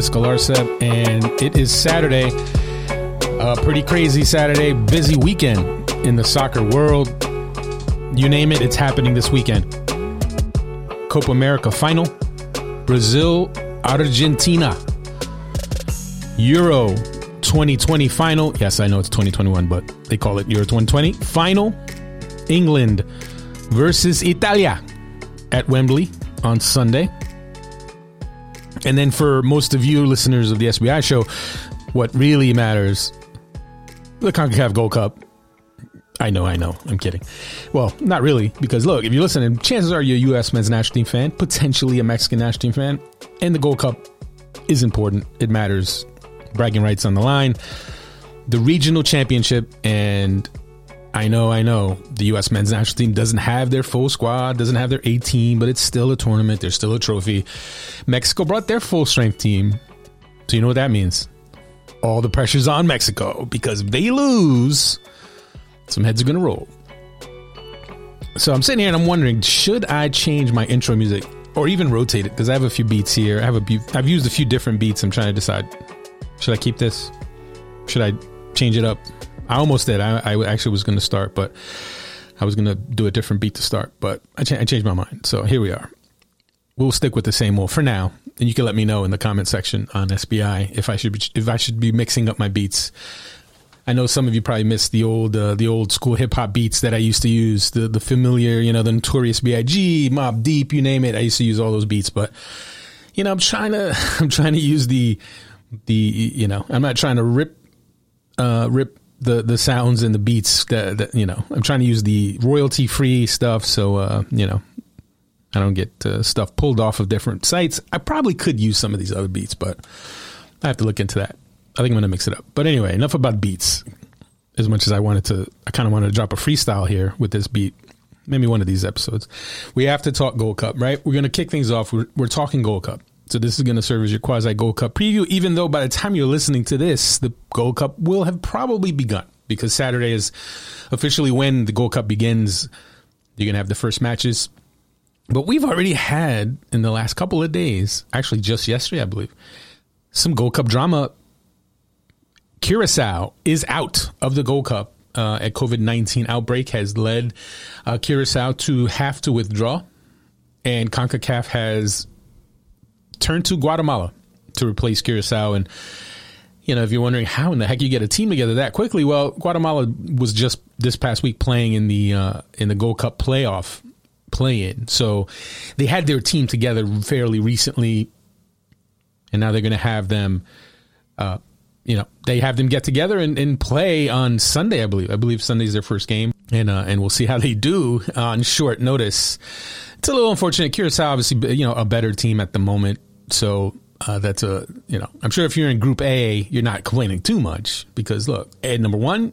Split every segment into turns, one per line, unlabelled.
I'm and it is Saturday. A pretty crazy Saturday, busy weekend in the soccer world. You name it, it's happening this weekend. Copa America final, Brazil, Argentina, Euro 2020 final. Yes, I know it's 2021, but they call it Euro 2020 final. England versus Italia at Wembley on Sunday. And then for most of you listeners of the SBI show, what really matters the CONCACAF Gold Cup. I know, I know. I'm kidding. Well, not really, because look, if you're listening, chances are you're a U.S. men's national team fan, potentially a Mexican national team fan, and the Gold Cup is important. It matters. Bragging rights on the line. The regional championship, and I know, I know, the U.S. men's national team doesn't have their full squad, doesn't have their A team, but it's still a tournament. There's still a trophy. Mexico brought their full strength team. So you know what that means? All the pressure's on Mexico because if they lose, some heads are going to roll. So I'm sitting here and I'm wondering, should I change my intro music or even rotate it? Because I have a few beats here. I have a be- I've used a few different beats. I'm trying to decide, should I keep this? Should I change it up? I almost did. I, I actually was going to start, but I was going to do a different beat to start, but I, cha- I changed my mind. So here we are. We'll stick with the same old for now, and you can let me know in the comment section on SBI if I should be, if I should be mixing up my beats. I know some of you probably missed the old uh, the old school hip hop beats that I used to use, the the familiar, you know, the Notorious B.I.G., Mobb Deep, you name it. I used to use all those beats, but you know, I'm trying to I'm trying to use the the you know, I'm not trying to rip uh, rip the the sounds and the beats that, that you know i'm trying to use the royalty free stuff so uh, you know i don't get uh, stuff pulled off of different sites. I probably could use some of these other beats but i have to look into that. I think i'm to mix it up. But anyway enough about beats. As much as i wanted to i kind of wanted to drop a freestyle here with this beat maybe one of these episodes. We have to talk gold cup right? We're to kick things off. We're, we're talking gold cup so this is going to serve as your quasi Gold Cup preview, even though by the time you're listening to this, the Gold Cup will have probably begun because Saturday is officially when the Gold Cup begins. You're going to have the first matches. But we've already had in the last couple of days, actually just yesterday, I believe, some Gold Cup drama. Curacao is out of the Gold Cup. Uh, a COVID 19 outbreak has led uh, Curacao to have to withdraw. And CONCACAF has turned to Guatemala to replace Curacao. And, you know, if you're wondering how in the heck you get a team together that quickly, well, Guatemala was just this past week playing in the uh, in the Gold Cup playoff play in. So they had their team together fairly recently, and now they're going to have them. Uh, you know, they have them get together and, and, play on Sunday. I believe. I believe Sunday's their first game, and uh, and we'll see how they do on short notice. It's a little unfortunate. Curacao, obviously, you know, a better team at the moment so uh, that's a you know I'm sure if you're in Group A, you're not complaining too much because look, at number one,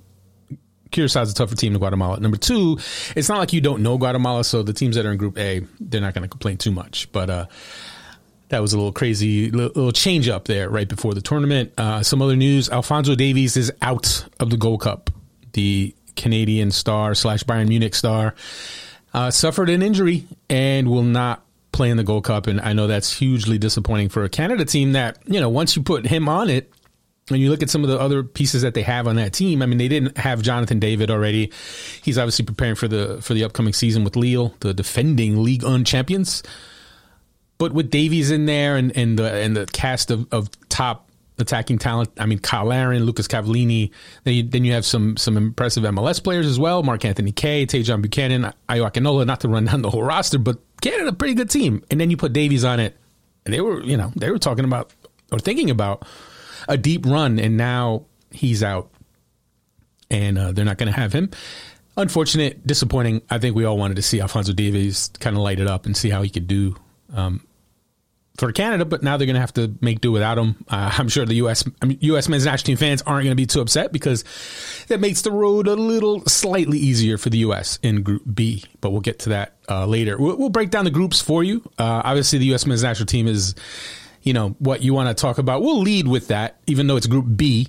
Curaçao's a tougher team than Guatemala. Number two, it's not like you don't know Guatemala, so the teams that are in Group A, they're not going to complain too much. But uh, that was a little crazy, little change up there right before the tournament. Uh, some other news: Alfonso Davies is out of the Gold Cup. The Canadian star slash Bayern Munich star uh, suffered an injury and will not play in the Gold Cup, and I know that's hugely disappointing for a Canada team. That you know, once you put him on it, and you look at some of the other pieces that they have on that team, I mean, they didn't have Jonathan David already. He's obviously preparing for the for the upcoming season with Lille, the defending League One champions. But with Davies in there and, and the and the cast of, of top attacking talent, I mean Cyle Larin, Lucas Cavallini, then you, then you have some some impressive MLS players as well, Mark Anthony Kaye, Tajon Buchanan, Ayo Akinola, not to run down the whole roster, but Canada, pretty good team. And then you put Davies on it, and they were, you know, they were talking about or thinking about a deep run, and now he's out, and uh, they're not going to have him. Unfortunate, disappointing. I think we all wanted to see Alfonso Davies kind of light it up and see how he could do um, for Canada, but now they're going to have to make do without him. Uh, I'm sure the U.S. I mean, U.S. men's national team fans aren't going to be too upset because that makes the road a little slightly easier for the U.S. in Group B. But we'll get to that uh, later. We'll, we'll, break down the groups for you. Uh, obviously, the U.S. men's national team is, you know, what you want to talk about. We'll lead with that, even though it's Group B.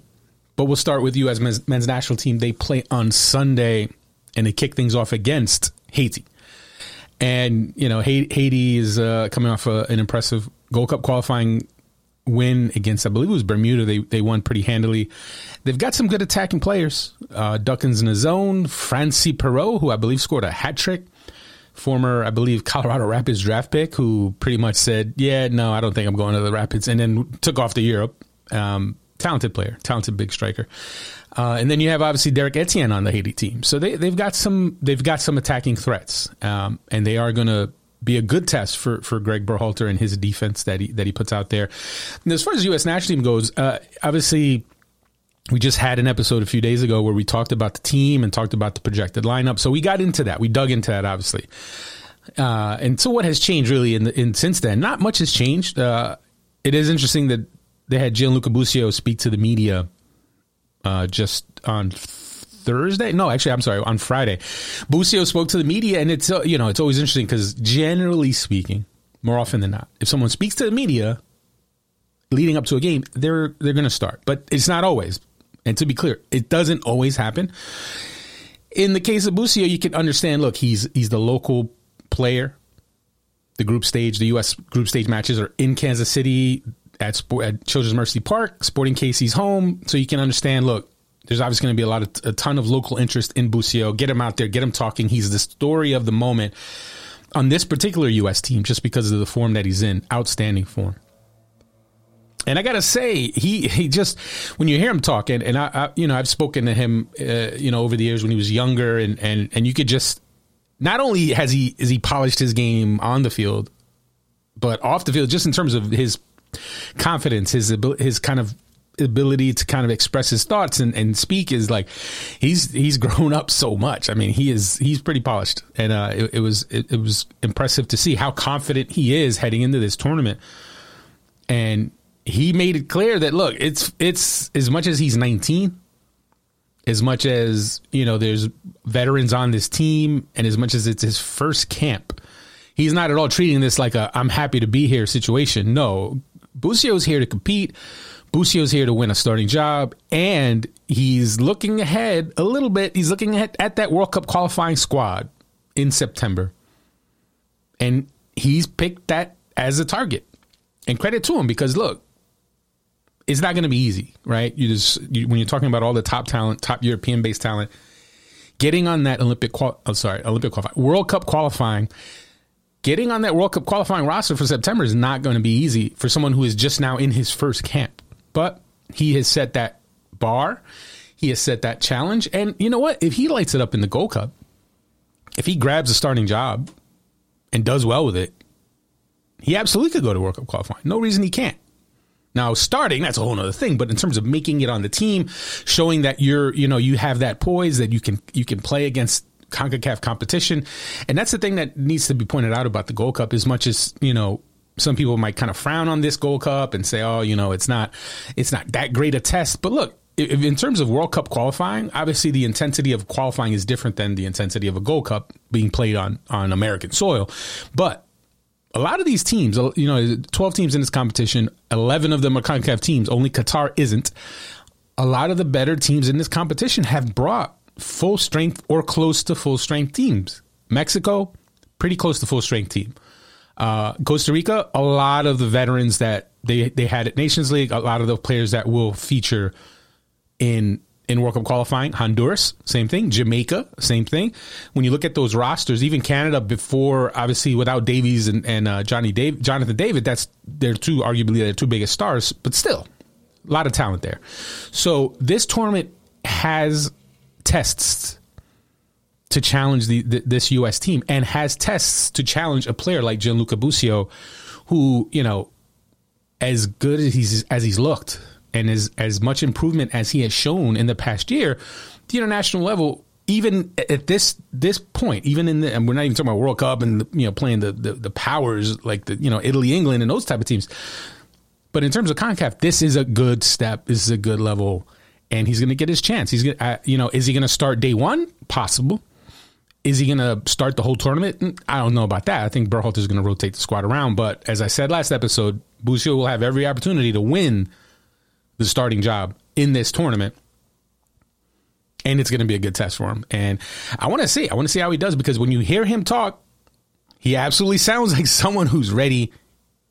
But we'll start with U.S. men's, men's national team. They play on Sunday, and they kick things off against Haiti. And you know, Haiti is uh, coming off a, an impressive Gold Cup qualifying win against, I believe it was Bermuda. They they won pretty handily. They've got some good attacking players. Uh, Duckins in the zone. Frantzdy Pierrot, who I believe scored a hat trick. Former, I believe, Colorado Rapids draft pick, who pretty much said, "Yeah, no, I don't think I'm going to the Rapids," and then took off to Europe. Um, talented player, talented big striker. Uh, and then you have obviously Derrick Etienne on the Haiti team. So they, they've got some they've got some attacking threats, um, and they are going to be a good test for, for Greg Berhalter and his defense that he that he puts out there. And as far as the U.S. national team goes, uh, obviously we just had an episode a few days ago where we talked about the team and talked about the projected lineup. So we got into that. We dug into that, obviously. Uh, and so what has changed really in, the, in since then? Not much has changed. Uh, it is interesting that they had Gianluca Busio speak to the media uh, just on Thursday. No, actually, I'm sorry, on Friday. Busio spoke to the media, and it's uh, you know it's always interesting because generally speaking, more often than not, if someone speaks to the media leading up to a game, they're they're going to start, but it's not always. And to be clear, it doesn't always happen. In the case of Busio, you can understand. Look, he's he's the local player. The group stage, the U.S. group stage matches are in Kansas City at, at Children's Mercy Park, Sporting KC's home. So you can understand. Look, there's obviously going to be a lot of a ton of local interest in Busio. Get him out there, get him talking. He's the story of the moment on this particular U.S. team, just because of the form that he's in. Outstanding form. And I gotta say, he he just when you hear him talking, and I, I you know I've spoken to him, uh, you know, over the years when he was younger, and and and you could just not only has he is he polished his game on the field, but off the field, just in terms of his confidence, his his kind of ability to kind of express his thoughts and, and speak is like he's he's grown up so much. I mean, he is he's pretty polished, and uh, it, it, was it, it was impressive to see how confident he is heading into this tournament. And he made it clear that look, it's it's as much as he's 19, as much as you know, there's veterans on this team, and as much as it's his first camp, he's not at all treating this like a "I'm happy to be here" situation. No, Busio's here to compete. Busio's here to win a starting job, and he's looking ahead a little bit. He's looking at, at that World Cup qualifying squad in September, and he's picked that as a target. And credit to him because look, it's not going to be easy, right? You just you, when you're talking about all the top talent, top European based talent, getting on that Olympic, qual- oh, sorry, Olympic qualifying, World Cup qualifying, getting on that World Cup qualifying roster for September is not going to be easy for someone who is just now in his first camp. But he has set that bar, he has set that challenge, and you know what? If he lights it up in the Gold Cup, if he grabs a starting job and does well with it, he absolutely could go to World Cup qualifying. No reason he can't. Now, starting, that's a whole other thing, but in terms of making it on the team, showing that you're, you know, you have that poise that you can, you can play against CONCACAF competition. And that's the thing that needs to be pointed out about the Gold Cup as much as, you know, some people might kind of frown on this Gold Cup and say, oh, you know, it's not, it's not that great a test. But look, if, in terms of World Cup qualifying, obviously the intensity of qualifying is different than the intensity of a Gold Cup being played on, on American soil. But a lot of these teams, uh, you know, 12 teams in this competition, 11 of them are CONCACAF teams, only Qatar isn't. A lot of the better teams in this competition have brought full strength or close to full strength teams. Mexico, pretty close to full strength team. Uh, Costa Rica, a lot of the veterans that they, they had at Nations League, a lot of the players that will feature in in World Cup qualifying. Honduras, same thing. Jamaica, same thing. When you look at those rosters, even Canada before, obviously without Davies and, and uh, Johnny Dave, Jonathan David, that's they're two arguably their two biggest stars, but still a lot of talent there. So this tournament has tests to challenge the, the, this U.S. team and has tests to challenge a player like Gianluca Busio, who you know, as good as he's as he's looked and as as much improvement as he has shown in the past year, the international level, even at this this point, even in the and we're not even talking about World Cup and you know playing the, the, the powers like the you know Italy, England, and those type of teams. But in terms of Concacaf, this is a good step. This is a good level, and he's going to get his chance. He's going, uh, you know, is he going to start day one? Possible. Is he going to start the whole tournament? Mm, I don't know about that. I think Berhalter is going to rotate the squad around. But as I said last episode, Busio will have every opportunity to win the starting job in this tournament. And it's going to be a good test for him. And I want to see. I want to see how he does because when you hear him talk, He absolutely sounds like someone who's ready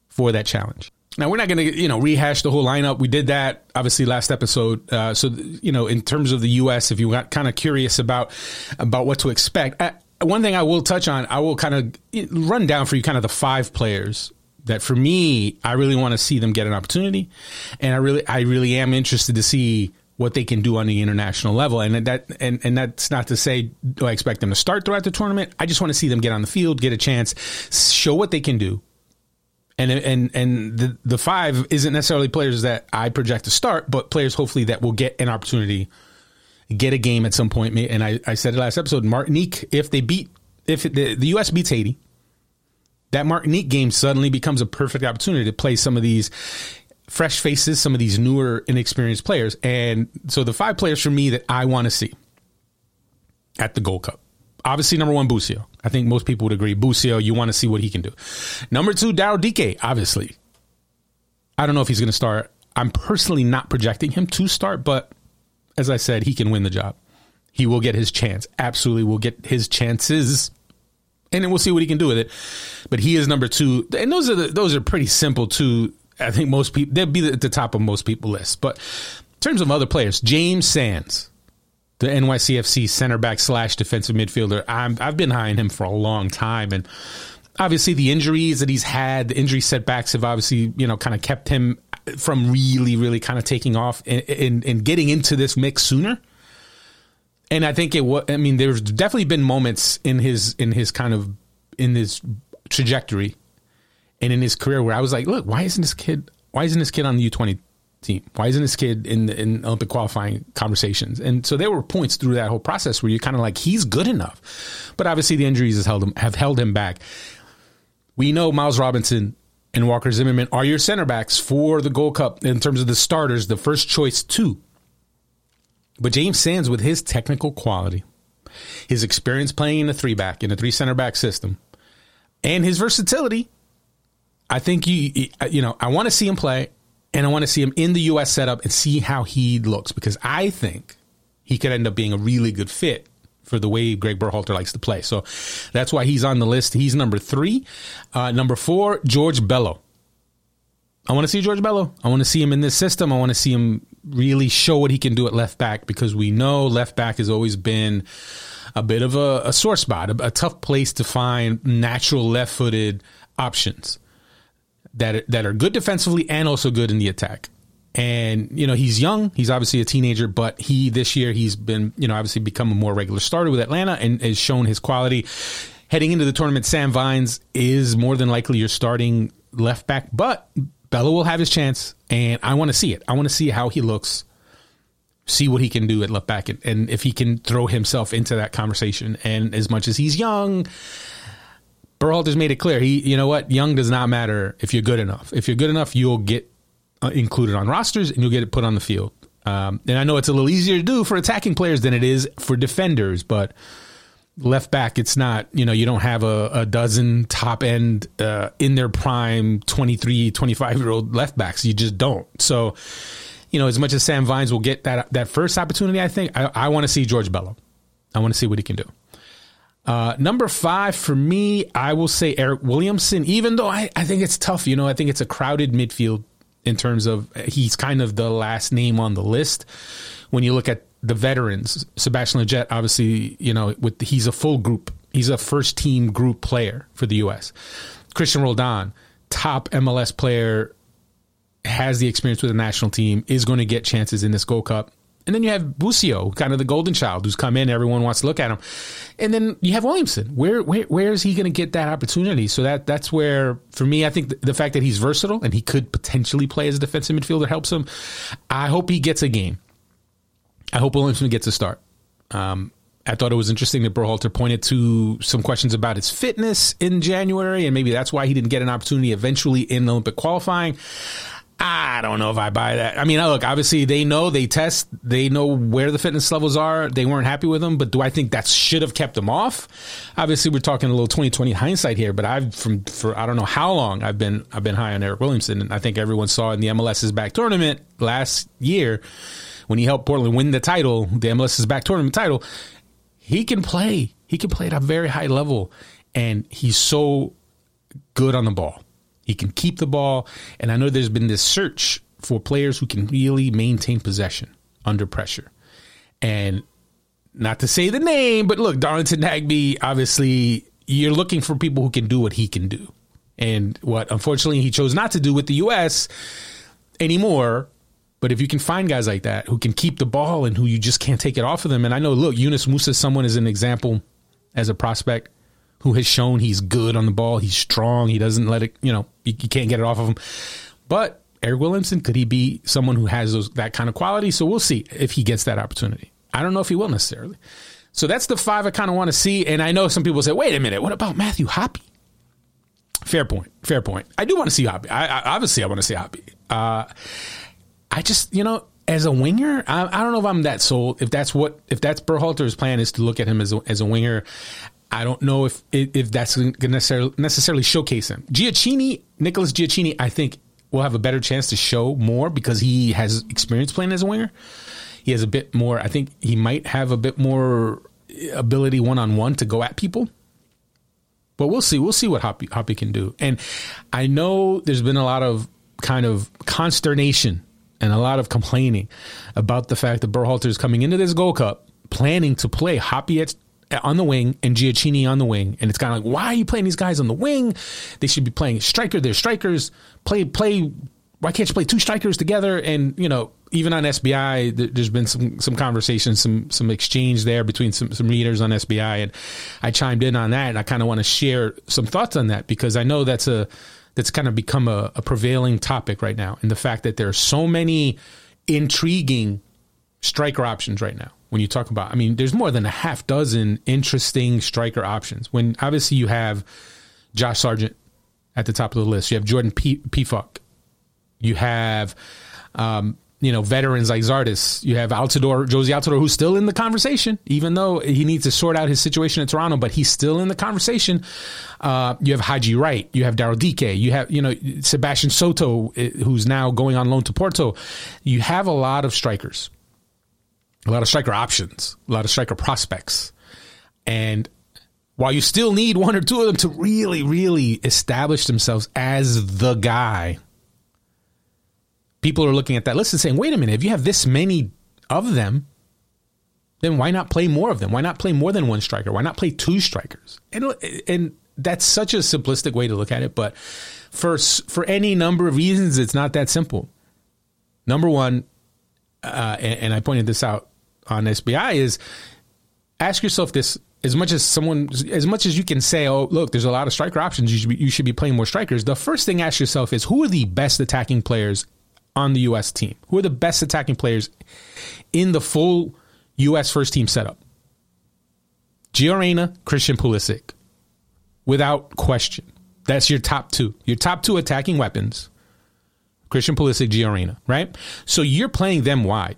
for that challenge. Now we're not going to, you know, rehash the whole lineup. We did that obviously last episode. Uh, so, you know, in terms of the U.S., if you got kind of curious about about what to expect, one thing I will touch on, I will kind of run down for you kind of the five players that for me, I really want to see them get an opportunity, and I really, I really am interested to see what they can do on the international level. And that and and that's not to say do I expect them to start throughout the tournament. I just want to see them get on the field, get a chance, show what they can do. And and and the the five isn't necessarily players that I project to start, but players hopefully that will get an opportunity, get a game at some point. And I, I said it last episode, Martinique, if they beat if the, the U.S. beats Haiti, that Martinique game suddenly becomes a perfect opportunity to play some of these fresh faces, some of these newer, inexperienced players. And so the five players for me that I want to see at the Gold Cup. Obviously, number one, Busio. I think most people would agree. Busio, you want to see what he can do. Number two, Daryl Dike, obviously. I don't know if he's going to start. I'm personally not projecting him to start, but as I said, he can win the job. He will get his chance. Absolutely will get his chances. And then we'll see what he can do with it. But he is number two. And those are the, those are pretty simple too I think most people they'll be at the top of most people's lists. But in terms of other players, James Sands, the NYCFC center back slash defensive midfielder, I'm, I've been high on him for a long time, and obviously the injuries that he's had, the injury setbacks have obviously you know kind of kept him from really, really kind of taking off and, and, getting into this mix sooner. And I think it was. I mean, there's definitely been moments in his in his kind of in his trajectory and in his career where I was like, look, why isn't this kid? Why isn't this kid on the U twenty team? Why isn't this kid in in Olympic qualifying conversations? And so there were points through that whole process where you're kind of like, he's good enough, but obviously the injuries has held him have held him back. We know Miles Robinson and Walker Zimmerman are your center backs for the Gold Cup in terms of the starters, the first choice too. But James Sands, with his technical quality, his experience playing in a three back in a three center back system, and his versatility I think you you know I want to see him play, and I want to see him in the U.S. setup and see how he looks because I think he could end up being a really good fit for the way Greg Berhalter likes to play. So that's why he's on the list. He's number three. Uh, number four, George Bello. I want to see George Bello. I want to see him in this system. I want to see him really show what he can do at left back because we know left back has always been a bit of a, a sore spot, a, a tough place to find natural left footed options that that are good defensively and also good in the attack. And you know he's young. He's obviously a teenager, but he this year he's been you know obviously become a more regular starter with Atlanta and has shown his quality. Heading into the tournament, Sam Vines is more than likely your starting left back, but Bello will have his chance, and I want to see it. I want to see how he looks, see what he can do at left back, and, and if he can throw himself into that conversation. And as much as he's young, Berhalter's made it clear. He, you know what, young does not matter if you're good enough. If you're good enough, you'll get uh, included on rosters and you'll get it put on the field. Um, and I know it's a little easier to do for attacking players than it is for defenders, but left back, it's not, you know, you don't have a, a dozen top end uh, in their prime 23, 25 year old left backs. You just don't. So, you know, as much as Sam Vines will get that that first opportunity, I think I, I want to see George Bello. I want to see what he can do. Uh, number five for me, I will say Eric Williamson, even though I, I think it's tough. You know, I think it's a crowded midfield in terms of he's kind of the last name on the list. When you look at the veterans, Sebastian Lletget, obviously, you know, with he's a full group. He's a first team group player for the U.S. Christian Roldan, top MLS player, has the experience with the national team, is going to get chances in this Gold Cup. And then you have Busio, kind of the golden child, who's come in. Everyone wants to look at him. And then you have Williamson. Where where where is he going to get that opportunity? So that that's where, for me, I think the, the, fact that he's versatile and he could potentially play as a defensive midfielder helps him. I hope he gets a game. I hope Williamson gets a start. Um, I thought it was interesting that Berhalter pointed to some questions about his fitness in January, and maybe that's why he didn't get an opportunity eventually in Olympic qualifying. I don't know if I buy that. I mean, look, obviously they know they test, they know where the fitness levels are. They weren't happy with them, but do I think that should have kept them off? Obviously, we're talking a little 2020 hindsight here, but I've from for I don't know how long I've been I've been high on Eric Williamson, and I think everyone saw in the MLS is Back tournament last year when he helped Portland win the title, the MLS is Back tournament title. He can play. He can play at a very high level and he's so good on the ball. He can keep the ball, and I know there's been this search for players who can really maintain possession under pressure. And not to say the name, but look, Darlington Nagbe, obviously, you're looking for people who can do what he can do. And what unfortunately he chose not to do with the U.S. anymore. But if you can find guys like that who can keep the ball and who you just can't take it off of them, and I know, look, Yunus Musah, someone is an example as a prospect who has shown he's good on the ball. He's strong. He doesn't let it, you know, you, you can't get it off of him. But Eric Williamson, could he be someone who has those that kind of quality? So we'll see if he gets that opportunity. I don't know if he will necessarily. So that's the five I kind of want to see. And I know some people say, wait a minute, what about Matthew Hoppe? Fair point. Fair point. I do want to see Hoppe. I, I obviously I want to see Hoppe. Uh, I just, you know, as a winger, I, I, don't know if I'm that sold. If that's what, if that's Berhalter's plan is to look at him as a, as a winger, I don't know if if that's going to necessarily, necessarily showcase him. Gioacchini, Nicholas Gioacchini, I think will have a better chance to show more because he has experience playing as a winger. He has a bit more. I think he might have a bit more ability one on one to go at people. But we'll see. We'll see what Hoppe, Hoppe can do. And I know there's been a lot of kind of consternation and a lot of complaining about the fact that Berhalter is coming into this Gold Cup planning to play Hoppe at on the wing and Gioacchini on the wing. And it's kind of like, why are you playing these guys on the wing? They should be playing striker. They're strikers. Play, play. Why can't you play two strikers together? And, you know, even on SBI, there's been some, some conversation, some, some exchange there between some, some readers on SBI. And I chimed in on that. And I kind of want to share some thoughts on that because I know that's a, that's kind of become a, a prevailing topic right now. And the fact that there are so many intriguing striker options right now when you talk about, I mean, there's more than a half dozen interesting striker options. When obviously you have Josh Sargent at the top of the list, you have Jordan P- Pefok, you have, um, you know, veterans like Zardes, you have Altidore, Jozy Altidore, who's still in the conversation, even though he needs to sort out his situation in Toronto, but he's still in the conversation. Uh, you have Haji Wright, you have Daryl Dike, you have, you know, Sebastian Soto, eh, who's now going on loan to Porto. You have a lot of strikers a lot of striker options, a lot of striker prospects. And while you still need one or two of them to really, really establish themselves as the guy, people are looking at that list and saying, wait a minute, if you have this many of them, then why not play more of them? Why not play more than one striker? Why not play two strikers? And, and that's such a simplistic way to look at it, but for, for any number of reasons, it's not that simple. Number one, uh, and, and I pointed this out on SBI is ask yourself this as much as someone as much as you can say oh look there's a lot of striker options. You should be, you should be playing more strikers. The first thing ask yourself is who are the best attacking players on the US team? Who are the best attacking players in the full US first team setup? Gio Reyna Christian Pulisic without question. That's your top 2 your top 2 attacking weapons Christian Pulisic Gio Reyna right? So you're playing them wide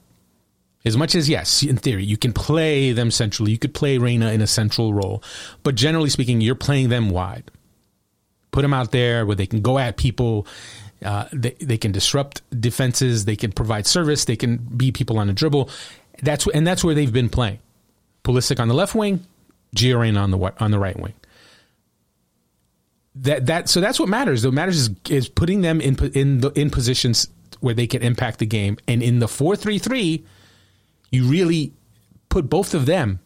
as much as, yes, in theory, you can play them centrally, you could play Reyna in a central role, but generally speaking, you're playing them wide. Put them out there where they can go at people, uh, they, they can disrupt defenses, they can provide service, they can beat people on a dribble. That's and that's where they've been playing. Pulisic on the left wing, Gio Reyna on the on the right wing. That that so that's what matters. What matters is, is putting them in in the in positions where they can impact the game. And in the four three three you really put both of them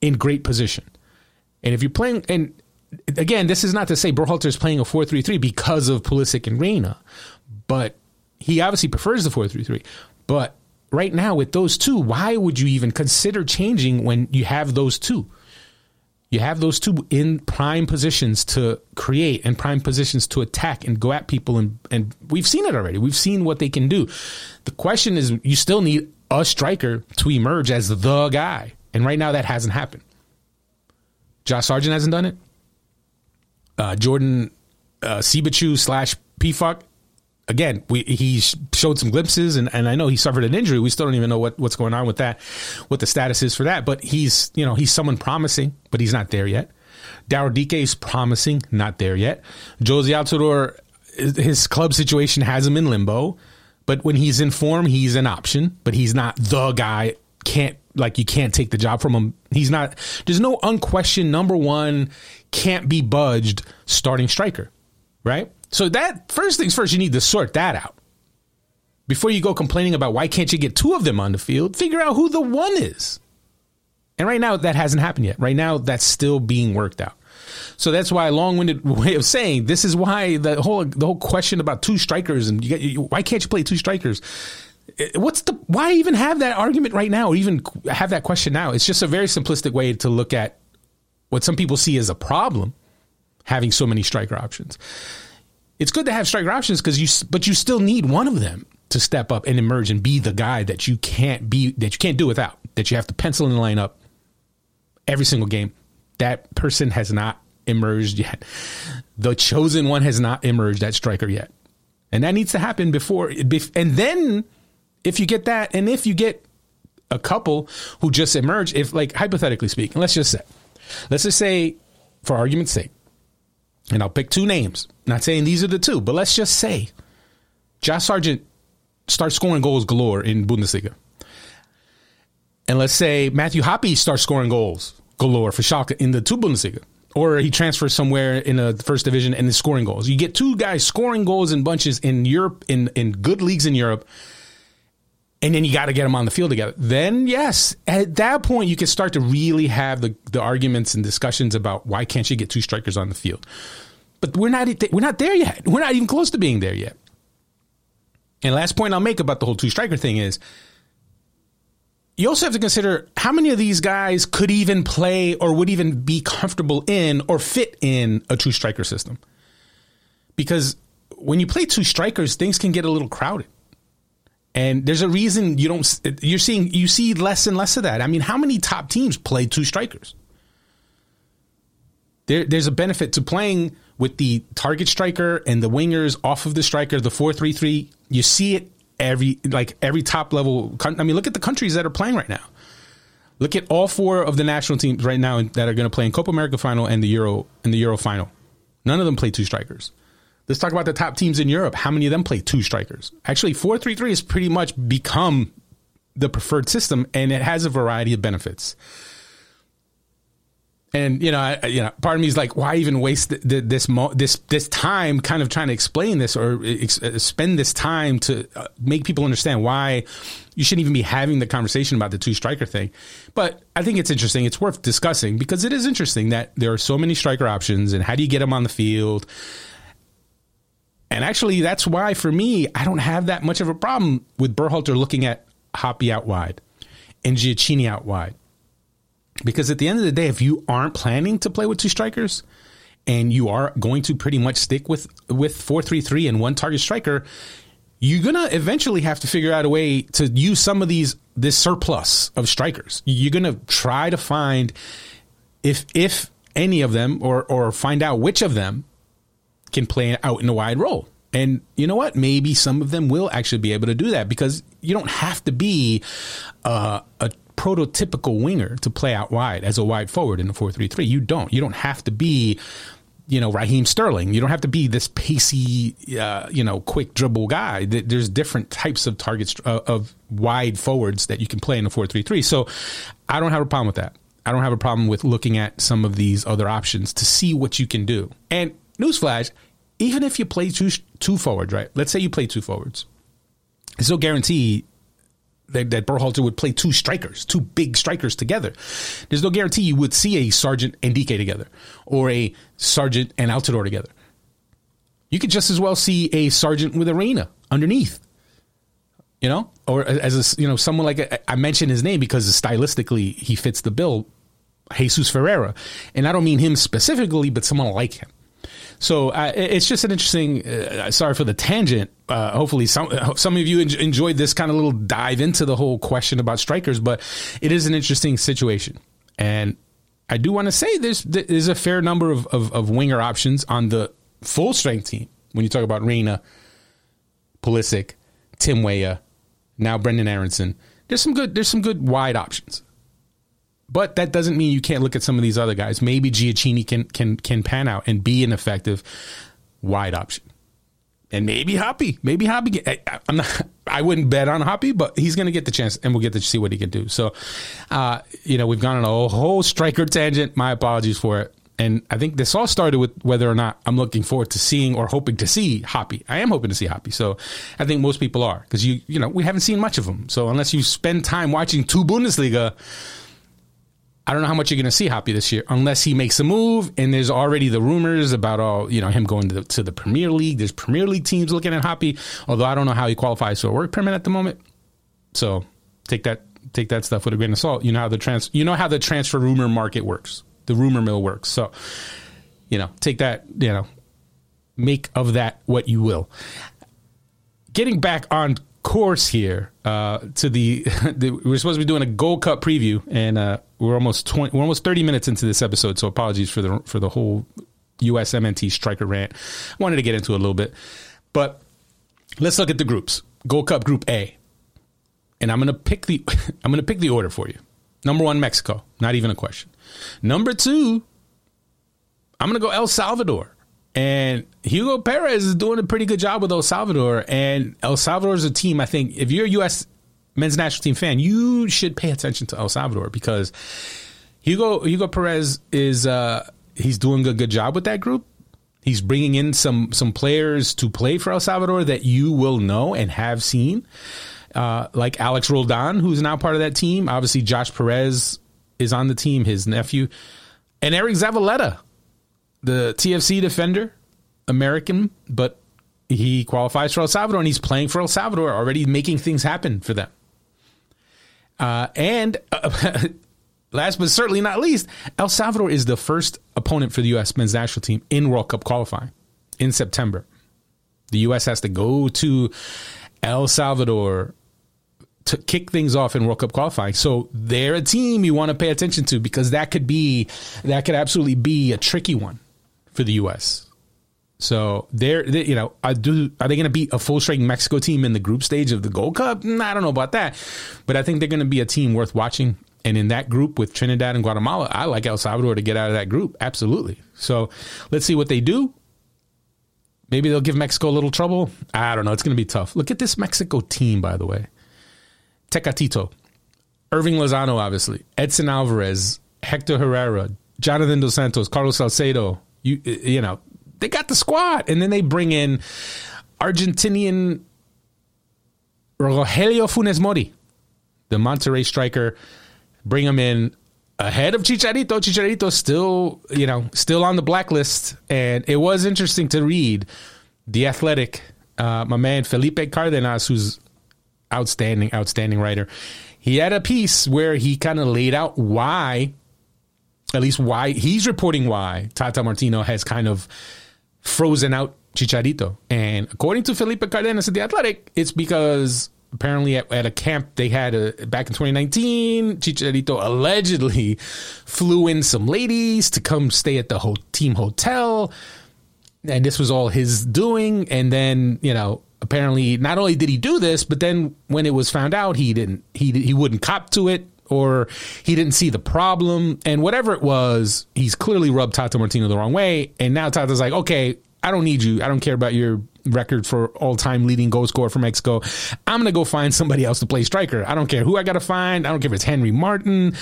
in great position. And if you're playing, and again, this is not to say Berhalter is playing a 4 3 3 because of Pulisic and Reyna, but he obviously prefers the 4 3 3. But right now, with those two, why would you even consider changing when you have those two? You have those two in prime positions to create and prime positions to attack and go at people. And, and we've seen it already. We've seen what they can do. The question is, you still need a striker to emerge as the guy. And right now, that hasn't happened. Josh Sargent hasn't done it. Uh, Jordan uh, Siebatcheu slash Pefok, again, we, he showed some glimpses, and, and I know he suffered an injury. We still don't even know what, what's going on with that, what the status is for that. But he's, you know, he's someone promising, but he's not there yet. Daryl Dike is promising, not there yet. Jozy Altidore, his club situation has him in limbo. But when he's in form, he's an option, but he's not the guy can't like you can't take the job from him. He's not. There's no unquestioned number one can't be budged starting striker, right? So that first things first, you need to sort that out before you go complaining about why can't you get two of them on the field. Figure out who the one is. And right now that hasn't happened yet. Right now that's still being worked out. So that's why a long-winded way of saying this is why the whole the whole question about two strikers and you get, you, why can't you play two strikers? What's the why even have that argument right now or even have that question now? It's just a very simplistic way to look at what some people see as a problem having so many striker options. It's good to have striker options because you but you still need one of them to step up and emerge and be the guy that you can't be that you can't do without. That you have to pencil in the lineup every single game. That person has not emerged yet. The chosen one has not emerged at striker yet. And that needs to happen before and then if you get that and if you get a couple who just emerge if like hypothetically speaking, let's just say let's just say for argument's sake and I'll pick two names. Not saying these are the two, but let's just say Josh Sargent starts scoring goals galore in Bundesliga. And let's say Matthew Hoppe starts scoring goals galore for Schalke in the two Bundesliga. Or he transfers somewhere in the first division and is scoring goals. You get two guys scoring goals in bunches in Europe, in, in good leagues in Europe, and then you got to get them on the field together. Then, yes, at that point, you can start to really have the, the arguments and discussions about why can't you get two strikers on the field. But we're not we're not there yet. We're not even close to being there yet. And last point I'll make about the whole two striker thing is you also have to consider how many of these guys could even play or would even be comfortable in or fit in a two striker system. Because when you play two strikers, things can get a little crowded. And there's a reason you don't you're seeing you see less and less of that. I mean, how many top teams play two strikers? There, there's a benefit to playing with the target striker and the wingers off of the striker, the four three three. You see it every like every top level. I mean, look at the countries that are playing right now. Look at all four of the national teams right now that are going to play in Copa America final and the Euro and the Euro final. None of them play two strikers. Let's talk about the top teams in Europe. How many of them play two strikers? Actually, four three three has pretty much become the preferred system, and it has a variety of benefits. And you know, I, you know, part of me is like, why even waste the, the, this mo- this this time, kind of trying to explain this or ex- uh, spend this time to uh, make people understand why you shouldn't even be having the conversation about the two striker thing. But I think it's interesting. It's worth discussing because it is interesting that there are so many striker options, and how do you get them on the field? And actually, that's why for me, I don't have that much of a problem with Berhalter looking at Hoppe out wide and Gioacchini out wide because at the end of the day, if you aren't planning to play with two strikers and you are going to pretty much stick with with four three three and one target striker, you're gonna eventually have to figure out a way to use some of these this surplus of strikers. You're gonna try to find if if any of them or or find out which of them can play out in a wide role. And you know what? Maybe some of them will actually be able to do that because you don't have to be uh, a prototypical winger to play out wide as a wide forward in the 4-3-3. You don't. You don't have to be you know Raheem Sterling. You don't have to be this pacey, uh, you know, quick dribble guy. There's different types of targets uh, of wide forwards that you can play in a four-three-three. So I don't have a problem with that. I don't have a problem with looking at some of these other options to see what you can do. And newsflash, even if you play two two forwards, right? Let's say you play two forwards. It's no guarantee that, that Berhalter would play two strikers, two big strikers together. There's no guarantee you would see a Sargent and Dike together or a Sargent and Altidore together. You could just as well see a Sargent with a Reyna underneath. You know, or as a, you know, someone like I mentioned his name because stylistically he fits the bill, Jesus Ferreira, and I don't mean him specifically, but someone like him. So it's just an interesting. Uh, sorry for the tangent. Uh, hopefully, some some of you en- enjoyed this kind of little dive into the whole question about strikers, but it is an interesting situation, and I do want to say there's there's a fair number of, of, of winger options on the full strength team. When you talk about Reyna, Pulisic, Tim Weah, now Brenden Aaronson, there's some good there's some good wide options. But that doesn't mean you can't look at some of these other guys. Maybe Gioacchini can can can pan out and be an effective wide option. and maybe Hoppe, maybe Hoppe. I, am not. I wouldn't bet on Hoppe, but he's going to get the chance, and we'll get to see what he can do. So, uh, you know, we've gone on a whole striker tangent. My apologies for it. And I think this all started with whether or not I'm looking forward to seeing or hoping to see Hoppe. I am hoping to see Hoppe. So I think most people are because you, you know, we haven't seen much of him. So unless you spend time watching two Bundesliga, I don't know how much you're going to see Hoppe this year unless he makes a move. And there's already the rumors about all, you know, him going to the, to the Premier League. There's Premier League teams looking at Hoppe, although I don't know how he qualifies for a work permit at the moment. So take that take that stuff with a grain of salt. You know how the trans you know how the transfer rumor market works the rumor mill works. So, you know, take that, you know, make of that what you will. Getting back on course here uh, to the, the, we're supposed to be doing a Gold Cup preview, and uh, we're almost 20, we're almost thirty minutes into this episode. So apologies for the for the whole USMNT striker rant. I wanted to get into a little bit, but let's look at the groups. Gold Cup Group A, and I'm gonna pick the I'm gonna pick the order for you. Number one, Mexico, not even a question. Number two, I'm to go El Salvador. And Hugo Perez is doing a pretty good job with El Salvador. And El Salvador is a team, I think, if you're a U.S. men's national team fan, you should pay attention to El Salvador because Hugo Hugo Perez is uh, he's doing a good job with that group. He's bringing in some some players to play for El Salvador that you will know and have seen, uh, like Alex Roldan, who's now part of that team. Obviously, Josh Perez is on the team, his nephew, and Eric Zavaleta, the TFC defender, American, but he qualifies for El Salvador and he's playing for El Salvador, already making things happen for them. Uh, and uh, last but certainly not least, El Salvador is the first opponent for the U.S. men's national team in World Cup qualifying in September. The U.S. has to go to El Salvador to kick things off in World Cup qualifying. So they're a team you want to pay attention to because that could be that could absolutely be a tricky one for the U.S. So they're, they, you know, I do. Are they going to beat a full strength Mexico team in the group stage of the Gold Cup? I don't know about that, but I think they're going to be a team worth watching. And in that group with Trinidad and Guatemala, I like El Salvador to get out of that group. Absolutely. So let's see what they do. Maybe they'll give Mexico a little trouble. I don't know. It's going to be tough. Look at this Mexico team, by the way. Tecatito, Hirving Lozano, obviously, Edson Alvarez, Hector Herrera, Jonathan Dos Santos, Carlos Salcedo. You you know they got the squad, and then they bring in Argentinian Rogelio Funes Mori, the Monterrey striker. Bring him in ahead of Chicharito. Chicharito still you know still on the blacklist, and it was interesting to read the Athletic. Uh, my man Felipe Cardenas, who's outstanding, outstanding writer. He had a piece where he kind of laid out why, at least why he's reporting why Tata Martino has kind of frozen out Chicharito. And according to Felipe Cardenas at The Athletic, it's because apparently at, at, a camp they had a, back in 2019 chicharito allegedly flew in some ladies to come stay at the whole team hotel. And this was all his doing. And then you know apparently not only did he do this, but then when it was found out, he didn't he he wouldn't cop to it or he didn't see the problem and whatever it was, he's clearly rubbed Tata Martino the wrong way. And now Tata's like, okay, I don't need you. I don't care about your record for all time leading goal scorer for Mexico. I'm going to go find somebody else to play striker. I don't care who I got to find. I don't care if it's Henry Martin,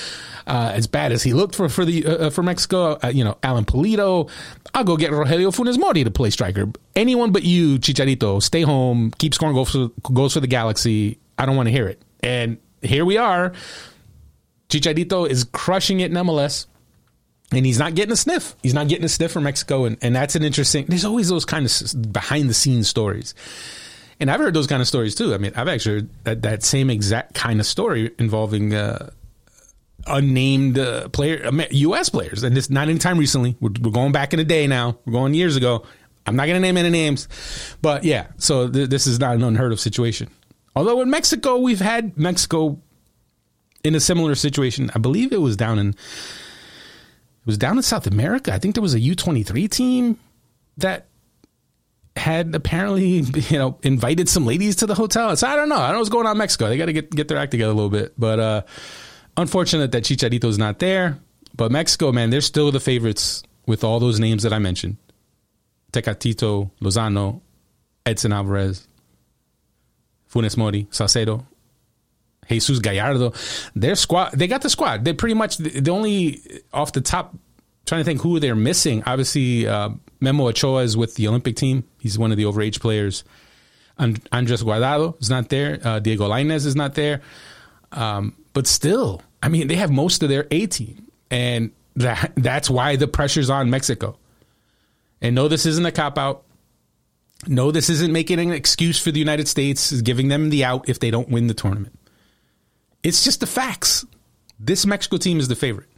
uh, as bad as he looked for for the uh, uh for Mexico. Uh, you know, Alan Pulido. I'll go get Rogelio Funes Mori to play striker. Anyone but you, Chicharito. Stay home. Keep scoring goals for, goals for the Galaxy. I don't want to hear it. And here we are. Chicharito is crushing it in MLS and he's not getting a sniff. He's not getting a sniff from Mexico, and, and that's an interesting. There's always those kind of behind the scenes stories, and I've heard those kind of stories too. I mean, I've actually heard that, that same exact kind of story involving uh, unnamed uh, player, U.S. players, and it's not anytime recently. We're, we're, going back in the day now. We're going years ago. I'm not going to name any names, but yeah. So th- this is not an unheard of situation. Although in Mexico, we've had Mexico in a similar situation. I believe it was down in it was down in South America. I think there was a U23 team that had apparently, you know, invited some ladies to the hotel. So I don't know. I don't know what's going on in Mexico. They got to get get their act together a little bit. But uh, unfortunate that Chicharito's not there. But Mexico, man, they're still the favorites with all those names that I mentioned. Tecatito, Lozano, Edson Alvarez, Funes Mori, Salcedo, Jesus Gallardo. Their squad, they got the squad. They pretty much the only off the top. Trying to think who they're missing. Obviously, uh, Memo Ochoa is with the Olympic team. He's one of the overage players. And Andres Guardado is not there. Uh, Diego Lainez is not there. Um, but still, I mean, they have most of their A team, and that that's why the pressure's on Mexico. And no, this isn't a cop out. No, this isn't making an excuse for the United States, giving them the out if they don't win the tournament. It's just the facts. This Mexico team is the favorite,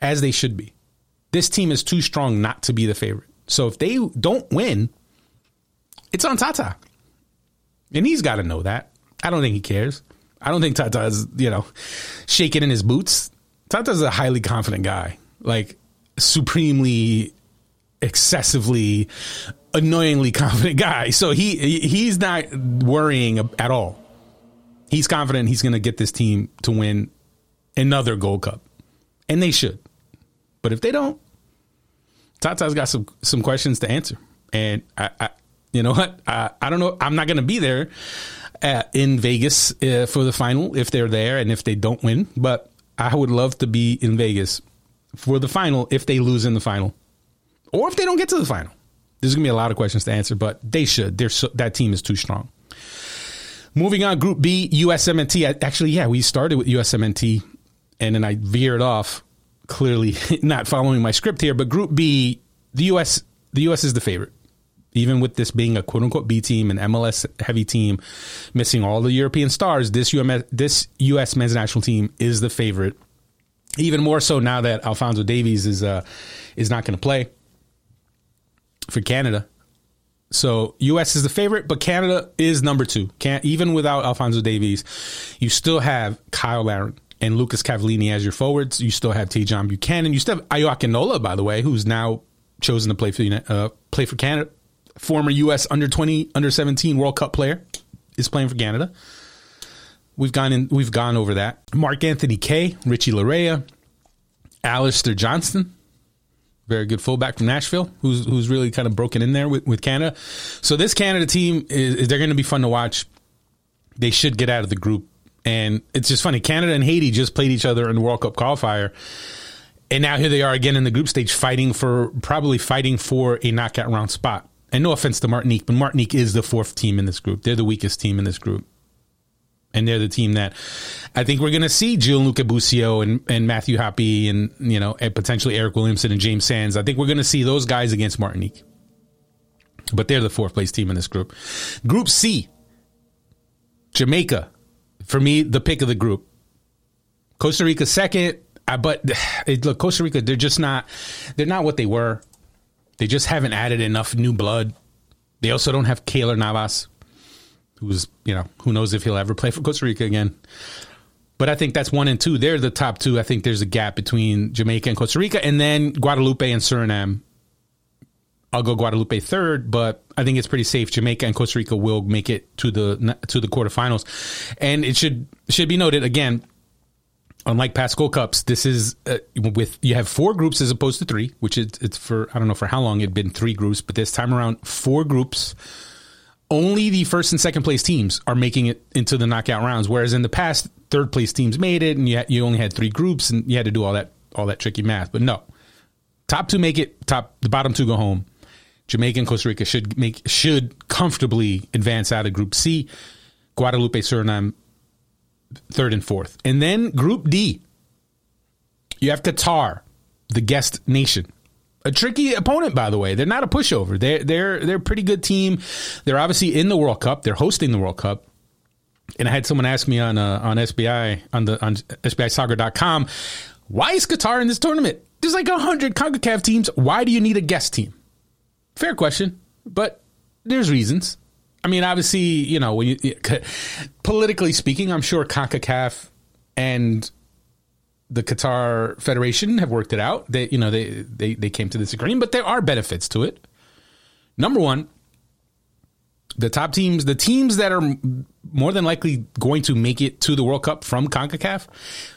as they should be. This team is too strong not to be the favorite. So if they don't win, it's on Tata. And he's got to know that. I don't think he cares. I don't think Tata is, you know, shaking in his boots. Tata's a highly confident guy, like supremely, excessively, annoyingly confident guy. So he he's not worrying at all. He's confident he's going to get this team to win another Gold Cup, and they should. But if they don't, Tata's got some some questions to answer, and I, I you know what? I, I don't know. I'm not going to be there at, uh, in Vegas uh, for the final if they're there and if they don't win. But I would love to be in Vegas for the final if they lose in the final, or if they don't get to the final. There's going to be a lot of questions to answer, but they should. They're so, that team is too strong. Moving on, Group B, USMNT. Actually, yeah, we started with USMNT, and then I veered off. Clearly, not following my script here. But Group B, the US, the US is the favorite even with this being a quote unquote B team, an MLS heavy team, missing all the European stars, this this U.S. men's national team is the favorite. Even more so now that Alfonso Davies is uh, is not going to play for Canada. So U.S. is the favorite, but Canada is number two. Can't even without Alfonso Davies, you still have Cyle Larin and Lucas Cavallini as your forwards. You still have Tajon Buchanan. You still have Ayo Akinola, by the way, who's now chosen to play for uh, play for Canada former U.S. under 20, under 17 World Cup player, is playing for Canada. We've gone in, we've gone over that. Mark Anthony Kaye, Richie Laryea, Alistair Johnston, very good fullback from Nashville, who's who's really kind of broken in there with, with Canada. So this Canada team is, is they're going to be fun to watch. They should get out of the group, and it's just funny. Canada and Haiti just played each other in the World Cup qualifier, and now here they are again in the group stage, fighting for probably fighting for a knockout round spot and no offense to Martinique, but Martinique is the fourth team in this group. They're the weakest team in this group. And they're the team that I think we're going to see Gianluca Busio and, and Matthew Hoppe and, you know, and potentially Eric Williamson and James Sands. I think we're going to see those guys against Martinique. But they're the fourth place team in this group. Group C, Jamaica. For me, the pick of the group. Costa Rica second. Uh, but look, Costa Rica, they're just not, they're not what they were. They just haven't added enough new blood. They also don't have Keylor Navas, who's, you know, who knows if he'll ever play for Costa Rica again. But I think that's one and two. They're the top two. I think there's a gap between Jamaica and Costa Rica, and then Guadeloupe and Suriname. I'll go Guadeloupe third, but I think it's pretty safe. Jamaica and Costa Rica will make it to the to the quarterfinals, and it should should be noted again unlike past Gold Cups, this is uh, with you have four groups as opposed to three, which is it's for I don't know for how long it'd been three groups, but this time around four groups. Only the first and second place teams are making it into the knockout rounds, whereas in the past, third place teams made it, and you you only had three groups, and you had to do all that all that tricky math. But no, top two make it, top the bottom two go home. Jamaica and Costa Rica should make should comfortably advance out of Group C. Guadeloupe, Suriname, third and fourth. And then Group D, you have Qatar, the guest nation. A tricky opponent, by the way. They're not a pushover. They're they're they're a pretty good team. They're obviously in the World Cup. They're hosting the World Cup. And I had someone ask me on uh, on SBI on the on SBIsoccer.com, why is Qatar in this tournament? There's like hundred CONCACAF teams. Why do you need a guest team? Fair question, but there's reasons. I mean, obviously, you know, when you politically speaking, I'm sure CONCACAF and the Qatar Federation have worked it out. They, you know, they they they came to this agreement, but there are benefits to it. Number one, the top teams, the teams that are more than likely going to make it to the World Cup from CONCACAF,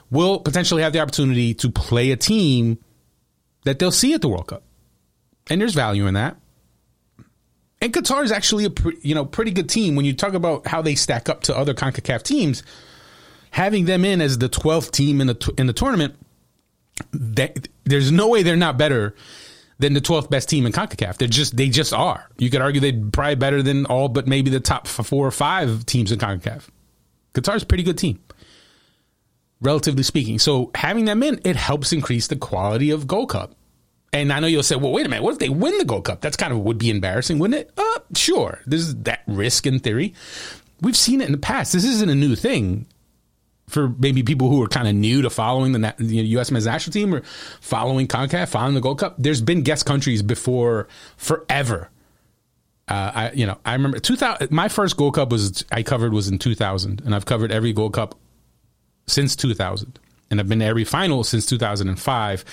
will potentially have the opportunity to play a team that they'll see at the World Cup, and there's value in that. And Qatar is actually a pre, you know pretty good team when you talk about how they stack up to other CONCACAF teams. Having them in as the 12th team in the in the tournament, that, there's no way they're not better than the 12th best team in CONCACAF. They're just they just are. You could argue they're probably better than all but maybe the top four or five teams in CONCACAF. Qatar's a pretty good team, relatively speaking. So having them in, it helps increase the quality of Gold Cup. And I know you'll say, well, wait a minute. What if they win the Gold Cup? That's kind of would be embarrassing, wouldn't it? Uh, sure. There's that risk in theory. We've seen it in the past. This isn't a new thing for maybe people who are kind of new to following the, the U.S. men's national team or following CONCACAF, following the Gold Cup. There's been guest countries before forever. Uh, I you know I remember 2000. My first Gold Cup was I covered was in 2000, and I've covered every Gold Cup since 2000, and I've been to every final since 2005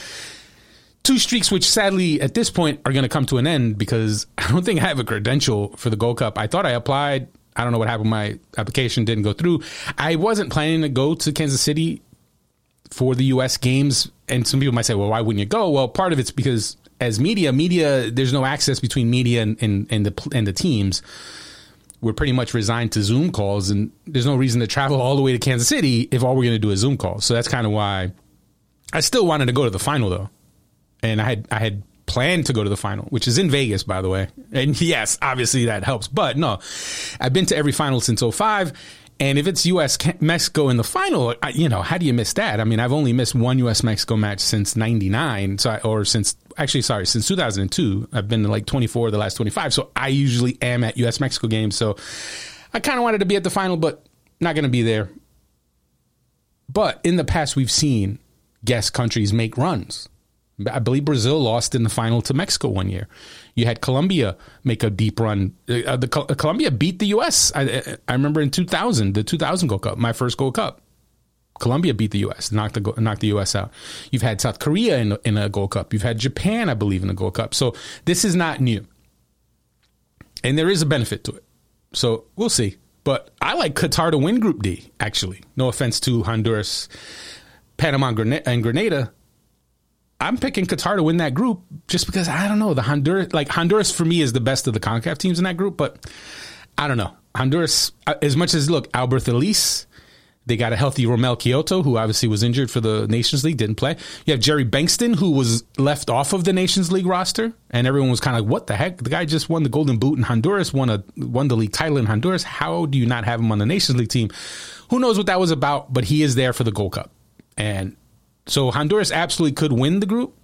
two streaks which sadly at this point are going to come to an end because I don't think I have a credential for the Gold Cup. I thought I applied. I don't know what happened. My application didn't go through. I wasn't planning to go to Kansas City for the U.S. games. And some people might say, well, why wouldn't you go? Well, part of it's because as media, media, there's no access between media and, and, and the, and the teams. We're pretty much resigned to Zoom calls, and there's no reason to travel all the way to Kansas City if all we're going to do is Zoom calls. So that's kind of why I still wanted to go to the final, though and I had I had planned to go to the final, which is in Vegas, by the way. And yes, obviously that helps. But no, I've been to every final since 05. And if it's U.S. Mexico in the final, I, you know, how do you miss that? I mean, I've only missed one U.S. Mexico match since '99, so I, or since actually, sorry, since 2002. I've been like 24 of the last 25. So I usually am at U.S. Mexico games. So I kind of wanted to be at the final, but not going to be there. But in the past, we've seen guest countries make runs. I believe Brazil lost in the final to Mexico one year. You had Colombia make a deep run. Uh, the Colombia beat the U.S. I, I, remember in 2000, the 2000 Gold Cup, my first Gold Cup. Colombia beat the U.S. knocked the knocked the U.S. out. You've had South Korea in in a Gold Cup. You've had Japan, I believe, in a Gold Cup. So this is not new, and there is a benefit to it. So we'll see. But I like Qatar to win Group D. Actually, no offense to Honduras, Panama, and Grenada I'm picking Qatar to win that group just because I don't know the Honduras like Honduras for me is the best of the Concacaf teams in that group, but I don't know Honduras uh, as much as look Alberth Elis. they got a healthy Romell Quioto, who obviously was injured for the Nations League, didn't play. You have Jerry Bengtson, who was left off of the Nations League roster, and everyone was kind of like, "What the heck? The guy just won the Golden Boot in Honduras, won a won the league title in Honduras. How do you not have him on the Nations League team?" Who knows what that was about? But he is there for the Gold Cup, and so Honduras absolutely could win the group.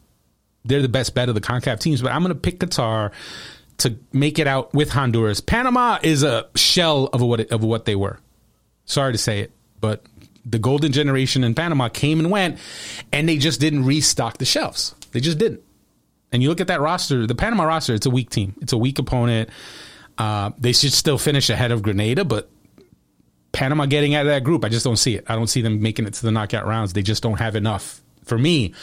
They're the best bet of the CONCACAF teams, but I'm going to pick Qatar to make it out with Honduras. Panama is a shell of what of what they were. Sorry to say it, but the golden generation in Panama came and went, and they just didn't restock the shelves. They just didn't. And you look at that roster, the Panama roster, it's a weak team. It's a weak opponent. Uh, they should still finish ahead of Grenada, but Panama getting out of that group, I just don't see it. I don't see them making it to the knockout rounds. They just don't have enough for me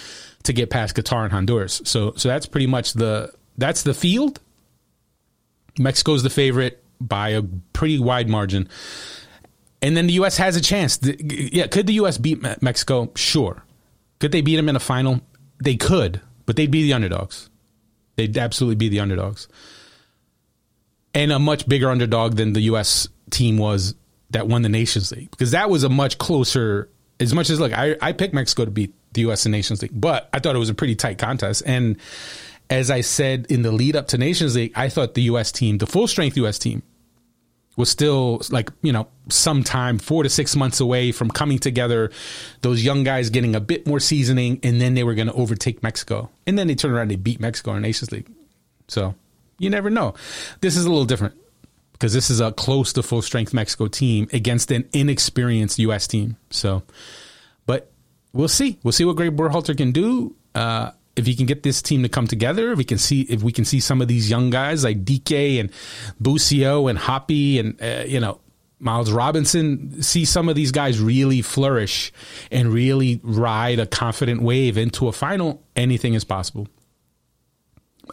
to get past Qatar and Honduras. So so that's pretty much the that's the field. Mexico's the favorite by a pretty wide margin. And then the U.S. has a chance. Yeah, could the U.S. beat Mexico? Sure. Could they beat them in a final? They could, but they'd be the underdogs. They'd absolutely be the underdogs. And a much bigger underdog than the U.S. team was that won the Nations League because that was a much closer. As much as look, I I picked Mexico to beat the U.S. in Nations League, but I thought it was a pretty tight contest. And as I said in the lead up to Nations League, I thought the U.S. team, the full strength U.S. team, was still like you know sometime four to six months away from coming together. Those young guys getting a bit more seasoning, and then they were going to overtake Mexico. And then they turned around and they beat Mexico in Nations League. So you never know. This is a little different because this is a close to full strength Mexico team against an inexperienced U.S. team. So, but we'll see. We'll see what Greg Berhalter can do. Uh, if he can get this team to come together, if we can see if we can see some of these young guys like DK and Busio and Hoppe and uh, you know Miles Robinson, see some of these guys really flourish and really ride a confident wave into a final. Anything is possible.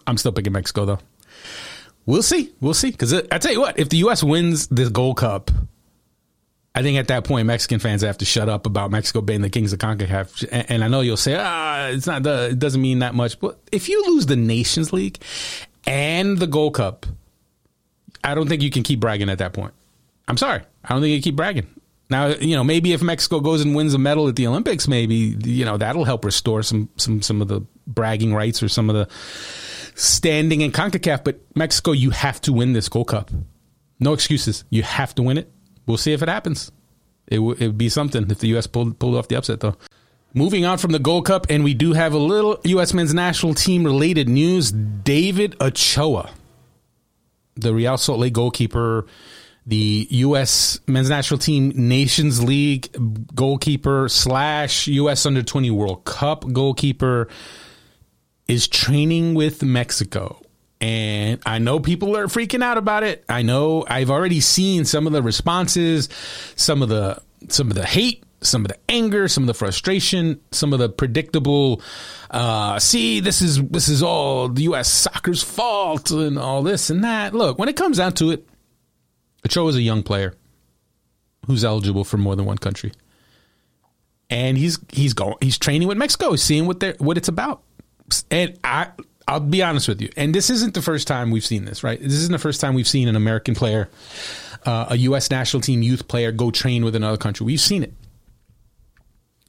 I'm still picking Mexico though. We'll see. We'll see. Because I tell you what, if the U.S. wins this Gold Cup, I think at that point Mexican fans have to shut up about Mexico being the kings of Concacaf. And, and I know you'll say, ah, it's not the, it doesn't mean that much. But if you lose the Nations League and the Gold Cup, I don't think you can keep bragging at that point. I'm sorry. I don't think you keep bragging. Now, you know, maybe if Mexico goes and wins a medal at the Olympics, maybe you know that'll help restore some some some of the bragging rights or some of the standing in CONCACAF. But Mexico, you have to win this Gold Cup. No excuses. You have to win it. We'll see if it happens. It, would be something if the U.S. pulled pulled off the upset, though. Moving on from the Gold Cup, and we do have a little U.S. men's national team related news. David Ochoa, the Real Salt Lake goalkeeper the U.S. men's national team Nations League goalkeeper slash U.S. under 20 World Cup goalkeeper is training with Mexico. And I know people are freaking out about it. I know I've already seen some of the responses, some of the some of the hate, some of the anger, some of the frustration, some of the predictable uh, see this is this is all the US soccer's fault and all this and that. Look, when it comes down to it, Ochoa is a young player who's eligible for more than one country, and he's he's going he's training with Mexico, he's seeing what they what it's about. And I I'll be honest with you, and this isn't the first time we've seen this, right? This isn't the first time we've seen an American player, uh, a U.S. national team youth player, go train with another country. We've seen it,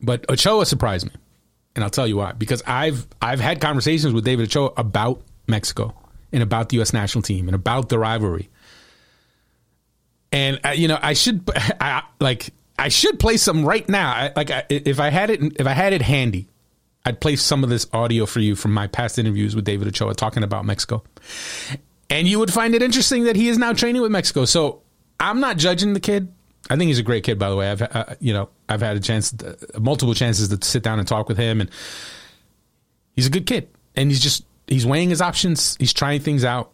but Ochoa surprised me, and I'll tell you why. Because I've I've had conversations with David Ochoa about Mexico and about the U.S. national team and about the rivalry and uh, you know I should I, like I should play some right now. I, like if I had it if I had it handy, I'd play some of this audio for you from my past interviews with David Ochoa talking about Mexico, and you would find it interesting that he is now training with Mexico. So I'm not judging the kid. I think he's a great kid, by the way. I've uh, you know I've had a chance, to, multiple chances to sit down and talk with him, and he's a good kid. And he's just he's weighing his options. He's trying things out.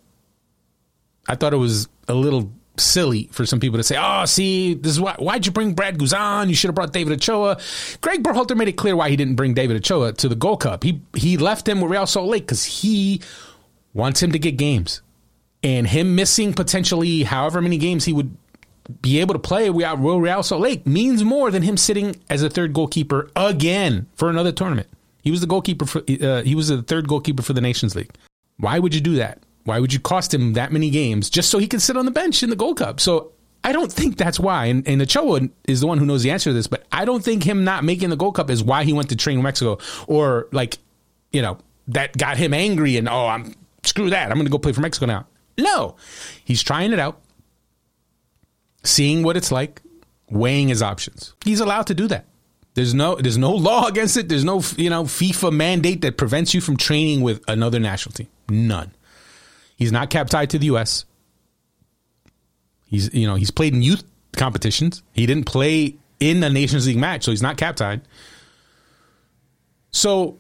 I thought it was a little silly for some people to say, "Oh, see, this is why. Why'd you bring Brad Guzan? You should have brought David Ochoa." Greg Berhalter made it clear why he didn't bring David Ochoa to the Gold Cup. He he left him with Real Salt Lake because he wants him to get games, and him missing potentially however many games he would be able to play without Real Salt Lake means more than him sitting as a third goalkeeper again for another tournament. He was the goalkeeper for uh, he was the third goalkeeper for the Nations League. Why would you do that? Why would you cost him that many games just so he can sit on the bench in the Gold Cup? So I don't think that's why. And, and Ochoa is the one who knows the answer to this, but I don't think him not making the Gold Cup is why he went to train Mexico or like, you know, that got him angry and, oh, I'm screw that. I'm going to go play for Mexico now. No, he's trying it out, seeing what it's like, weighing his options. He's allowed to do that. There's no there's no law against it. There's no you know FIFA mandate that prevents you from training with another national team. None. He's not cap tied to the U.S. He's you know he's played in youth competitions. He didn't play in a Nations League match, so he's not cap tied. So,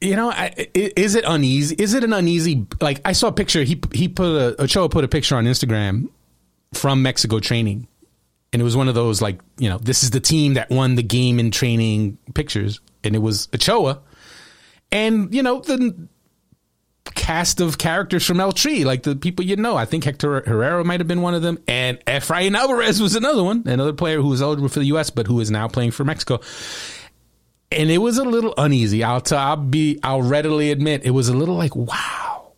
you know, is it uneasy? Is it an uneasy? Like I saw a picture. He he put a Ochoa put a picture on Instagram from Mexico training, and it was one of those like you know this is the team that won the game in training pictures, and it was Ochoa, and you know the cast of characters from El Tri, like the people you know. I think Hector Herrera might have been one of them, and Efrain Alvarez was another one, another player who was eligible for the U.S. but who is now playing for Mexico. And it was a little uneasy. I'll, t- I'll be. I'll readily admit it was a little like wow.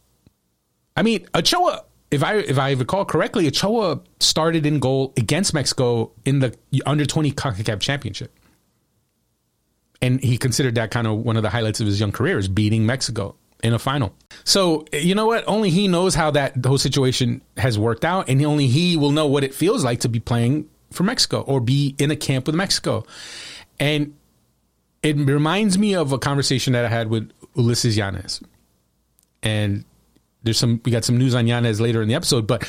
I mean, Ochoa. If I if I recall correctly, Ochoa started in goal against Mexico in the under twenty Concacaf Championship and he considered that kind of one of the highlights of his young career is beating Mexico in a final. So you know what? Only he knows how that whole situation has worked out, and only he will know what it feels like to be playing for Mexico or be in a camp with Mexico. And it reminds me of a conversation that I had with Ulises Llanes. And there's some we got some news on Llanes later in the episode, but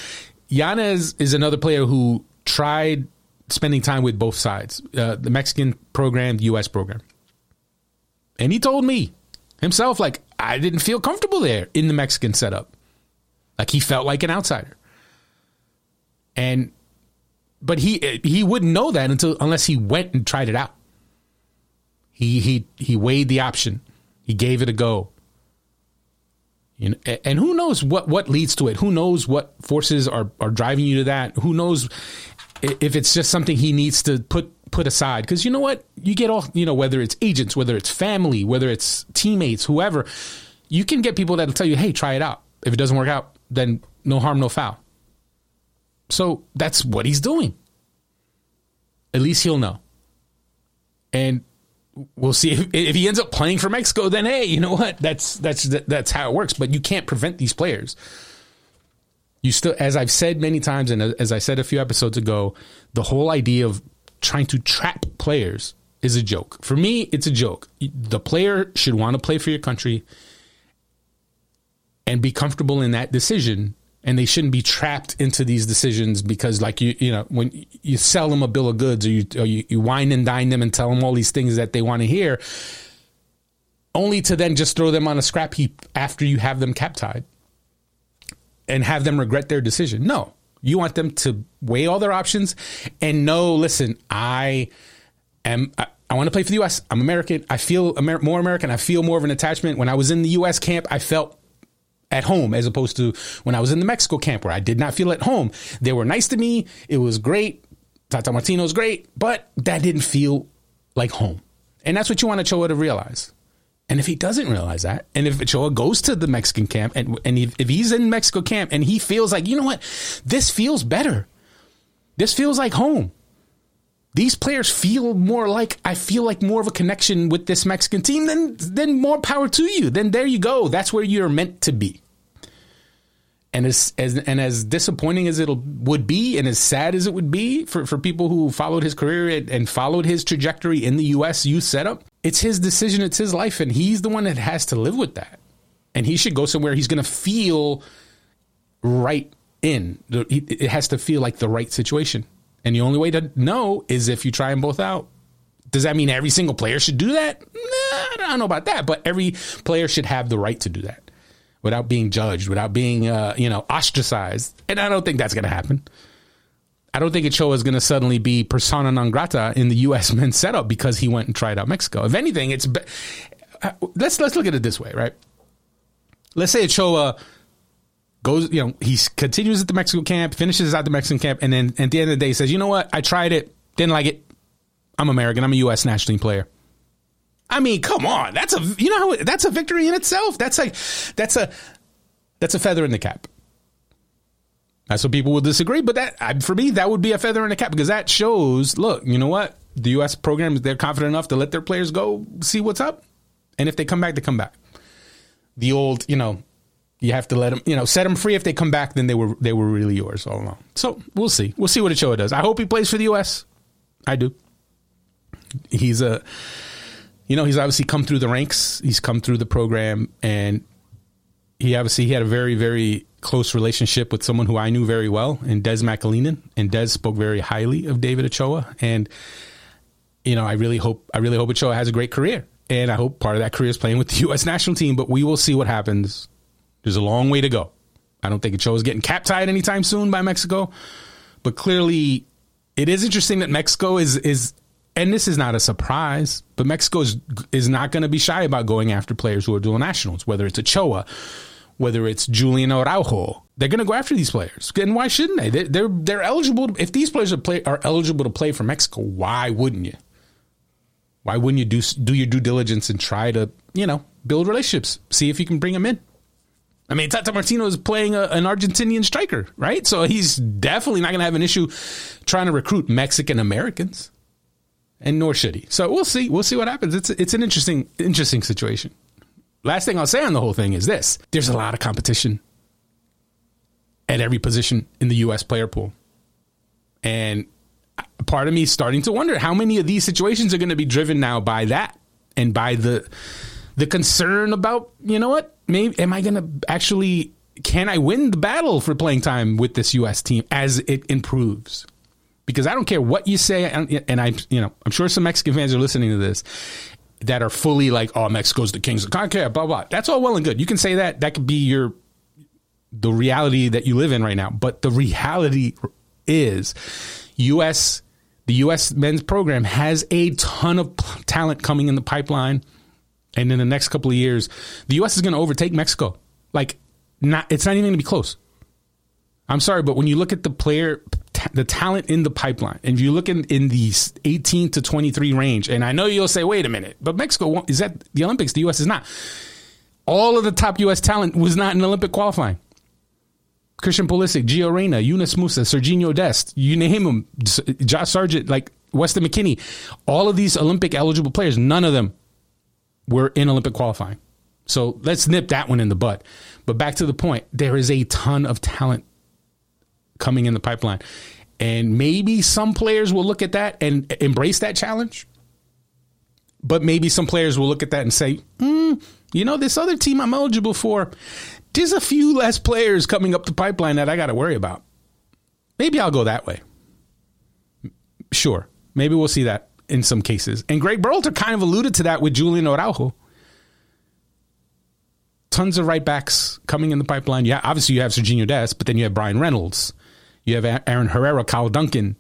Llanes is another player who tried spending time with both sides, uh, the Mexican program, the U.S. program. And he told me himself, like, I didn't feel comfortable there in the Mexican setup. Like he felt like an outsider. And but he he wouldn't know that until unless he went and tried it out. He he he weighed the option. He gave it a go. You know, and who knows what what leads to it? Who knows what forces are are driving you to that? Who knows if it's just something he needs to put put aside because you know what you get all you know whether it's agents whether it's family whether it's teammates whoever you can get people that'll tell you hey try it out if it doesn't work out then no harm no foul So that's what he's doing. At least he'll know. And we'll see if, if, he ends up playing for Mexico. Then hey, you know what? That's that's that's how it works. But you can't prevent these players. You still, as I've said many times, and as I said a few episodes ago, the whole idea of trying to trap players is a joke. For me, it's a joke. The player should want to play for your country and be comfortable in that decision and they shouldn't be trapped into these decisions because like you you know when you sell them a bill of goods or you or you, you wine and dine them and tell them all these things that they want to hear only to then just throw them on a scrap heap after you have them cap tied and have them regret their decision no you want them to weigh all their options and know listen i am I, I want to play for the US. I'm American. I feel Amer- more American. I feel more of an attachment. When I was in the US camp, I felt at home as opposed to when I was in the Mexico camp where I did not feel at home. They were nice to me. It was great. Tata Martino's great, but that didn't feel like home. And that's what you want Ochoa to realize. And if he doesn't realize that, and if Ochoa goes to the Mexican camp and, and if, if he's in Mexico camp and he feels like, you know what, this feels better. This feels like home. These players feel more like I feel like more of a connection with this Mexican team, then then more power to you. Then there you go. That's where you're meant to be and as, as and as disappointing as it would be, and as sad as it would be for, for people who followed his career and, and followed his trajectory in the U.S. youth setup, it's his decision, it's his life, and he's the one that has to live with that. And he should go somewhere he's going to feel right in. It has to feel like the right situation. And the only way to know is if you try them both out. Does that mean every single player should do that? Nah, I don't know about that, but every player should have the right to do that without being judged, without being, uh, you know, ostracized. And I don't think that's going to happen. I don't think Ochoa is going to suddenly be persona non grata in the U.S. men's setup because he went and tried out Mexico. If anything, it's be- uh, let's let's look at it this way, right? Let's say Ochoa goes, you know, he continues at the Mexico camp, finishes at the Mexican camp, and then at the end of the day says, you know what, I tried it, didn't like it. I'm American. I'm a U.S. national team player. I mean, come on. That's a you know that's a victory in itself. That's like that's a that's a feather in the cap. That's what people will disagree, but that for me that would be a feather in the cap because that shows. Look, you know what? The U.S. programs they're confident enough to let their players go see what's up, and if they come back, they come back. The old, you know, you have to let them, you know, set them free. If they come back, then they were they were really yours all along. So we'll see. We'll see what Ochoa does. I hope he plays for the U.S. I do. He's a you know, he's obviously come through the ranks. He's come through the program, and he obviously he had a very, very close relationship with someone who I knew very well, and Des McAleenan. And Des spoke very highly of David Ochoa, and you know, I really hope I really hope Ochoa has a great career, and I hope part of that career is playing with the U.S. national team. But we will see what happens. There's a long way to go. I don't think Ochoa is getting cap tied anytime soon by Mexico, but clearly, it is interesting that Mexico is is and this is not a surprise, but Mexico is, is not going to be shy about going after players who are dual nationals, whether it's Ochoa, whether it's Julian Araujo. They're going to go after these players. And why shouldn't they? They're, they're, they're eligible. To, if these players are, play, are eligible to play for Mexico, why wouldn't you? Why wouldn't you do, do your due diligence and try to, you know, build relationships, see if you can bring them in? I mean, Tata Martino is playing a, an Argentinian striker, right? So he's definitely not going to have an issue trying to recruit Mexican Americans and nor should he. So we'll see. We'll see what happens. It's it's an interesting interesting situation. Last thing I'll say on the whole thing is this: there's a lot of competition at every position in the U.S. player pool, and part of me is starting to wonder how many of these situations are going to be driven now by that and by the the concern about you know what maybe am I going to actually can I win the battle for playing time with this U.S. team as it improves? Because I don't care what you say, and I, you know, I'm sure some Mexican fans are listening to this that are fully like, "Oh, Mexico's the kings of CONCACAF," blah blah. That's all well and good. You can say that. That could be your the reality that you live in right now. But the reality is, U.S. the U.S. men's program has a ton of talent coming in the pipeline, and in the next couple of years, the U.S. is going to overtake Mexico. Like, not it's not even going to be close. I'm sorry, but when you look at the player the talent in the pipeline, and if you look in, in the 18 to 23 range, and I know you'll say, wait a minute, but Mexico is that the Olympics? The U.S. is not. All of the top U.S. talent was not in Olympic qualifying. Christian Pulisic, Gio Reyna, Yunus Musah, Serginho Dest, you name them, Josh Sargent, like Weston McKennie, all of these Olympic eligible players, none of them were in Olympic qualifying. So let's nip that one in the butt. But back to the point, there is a ton of talent coming in the pipeline. And maybe some players will look at that and embrace that challenge. But maybe some players will look at that and say, mm, you know, this other team I'm eligible for, there's a few less players coming up the pipeline that I got to worry about. Maybe I'll go that way. Sure. Maybe we'll see that in some cases. And Greg Berhalter kind of alluded to that with Julian Araujo. Tons of right backs coming in the pipeline. Yeah, obviously you have Serginho Dest, but then you have Brian Reynolds. You have Aaron Herrera, Kyle Duncan.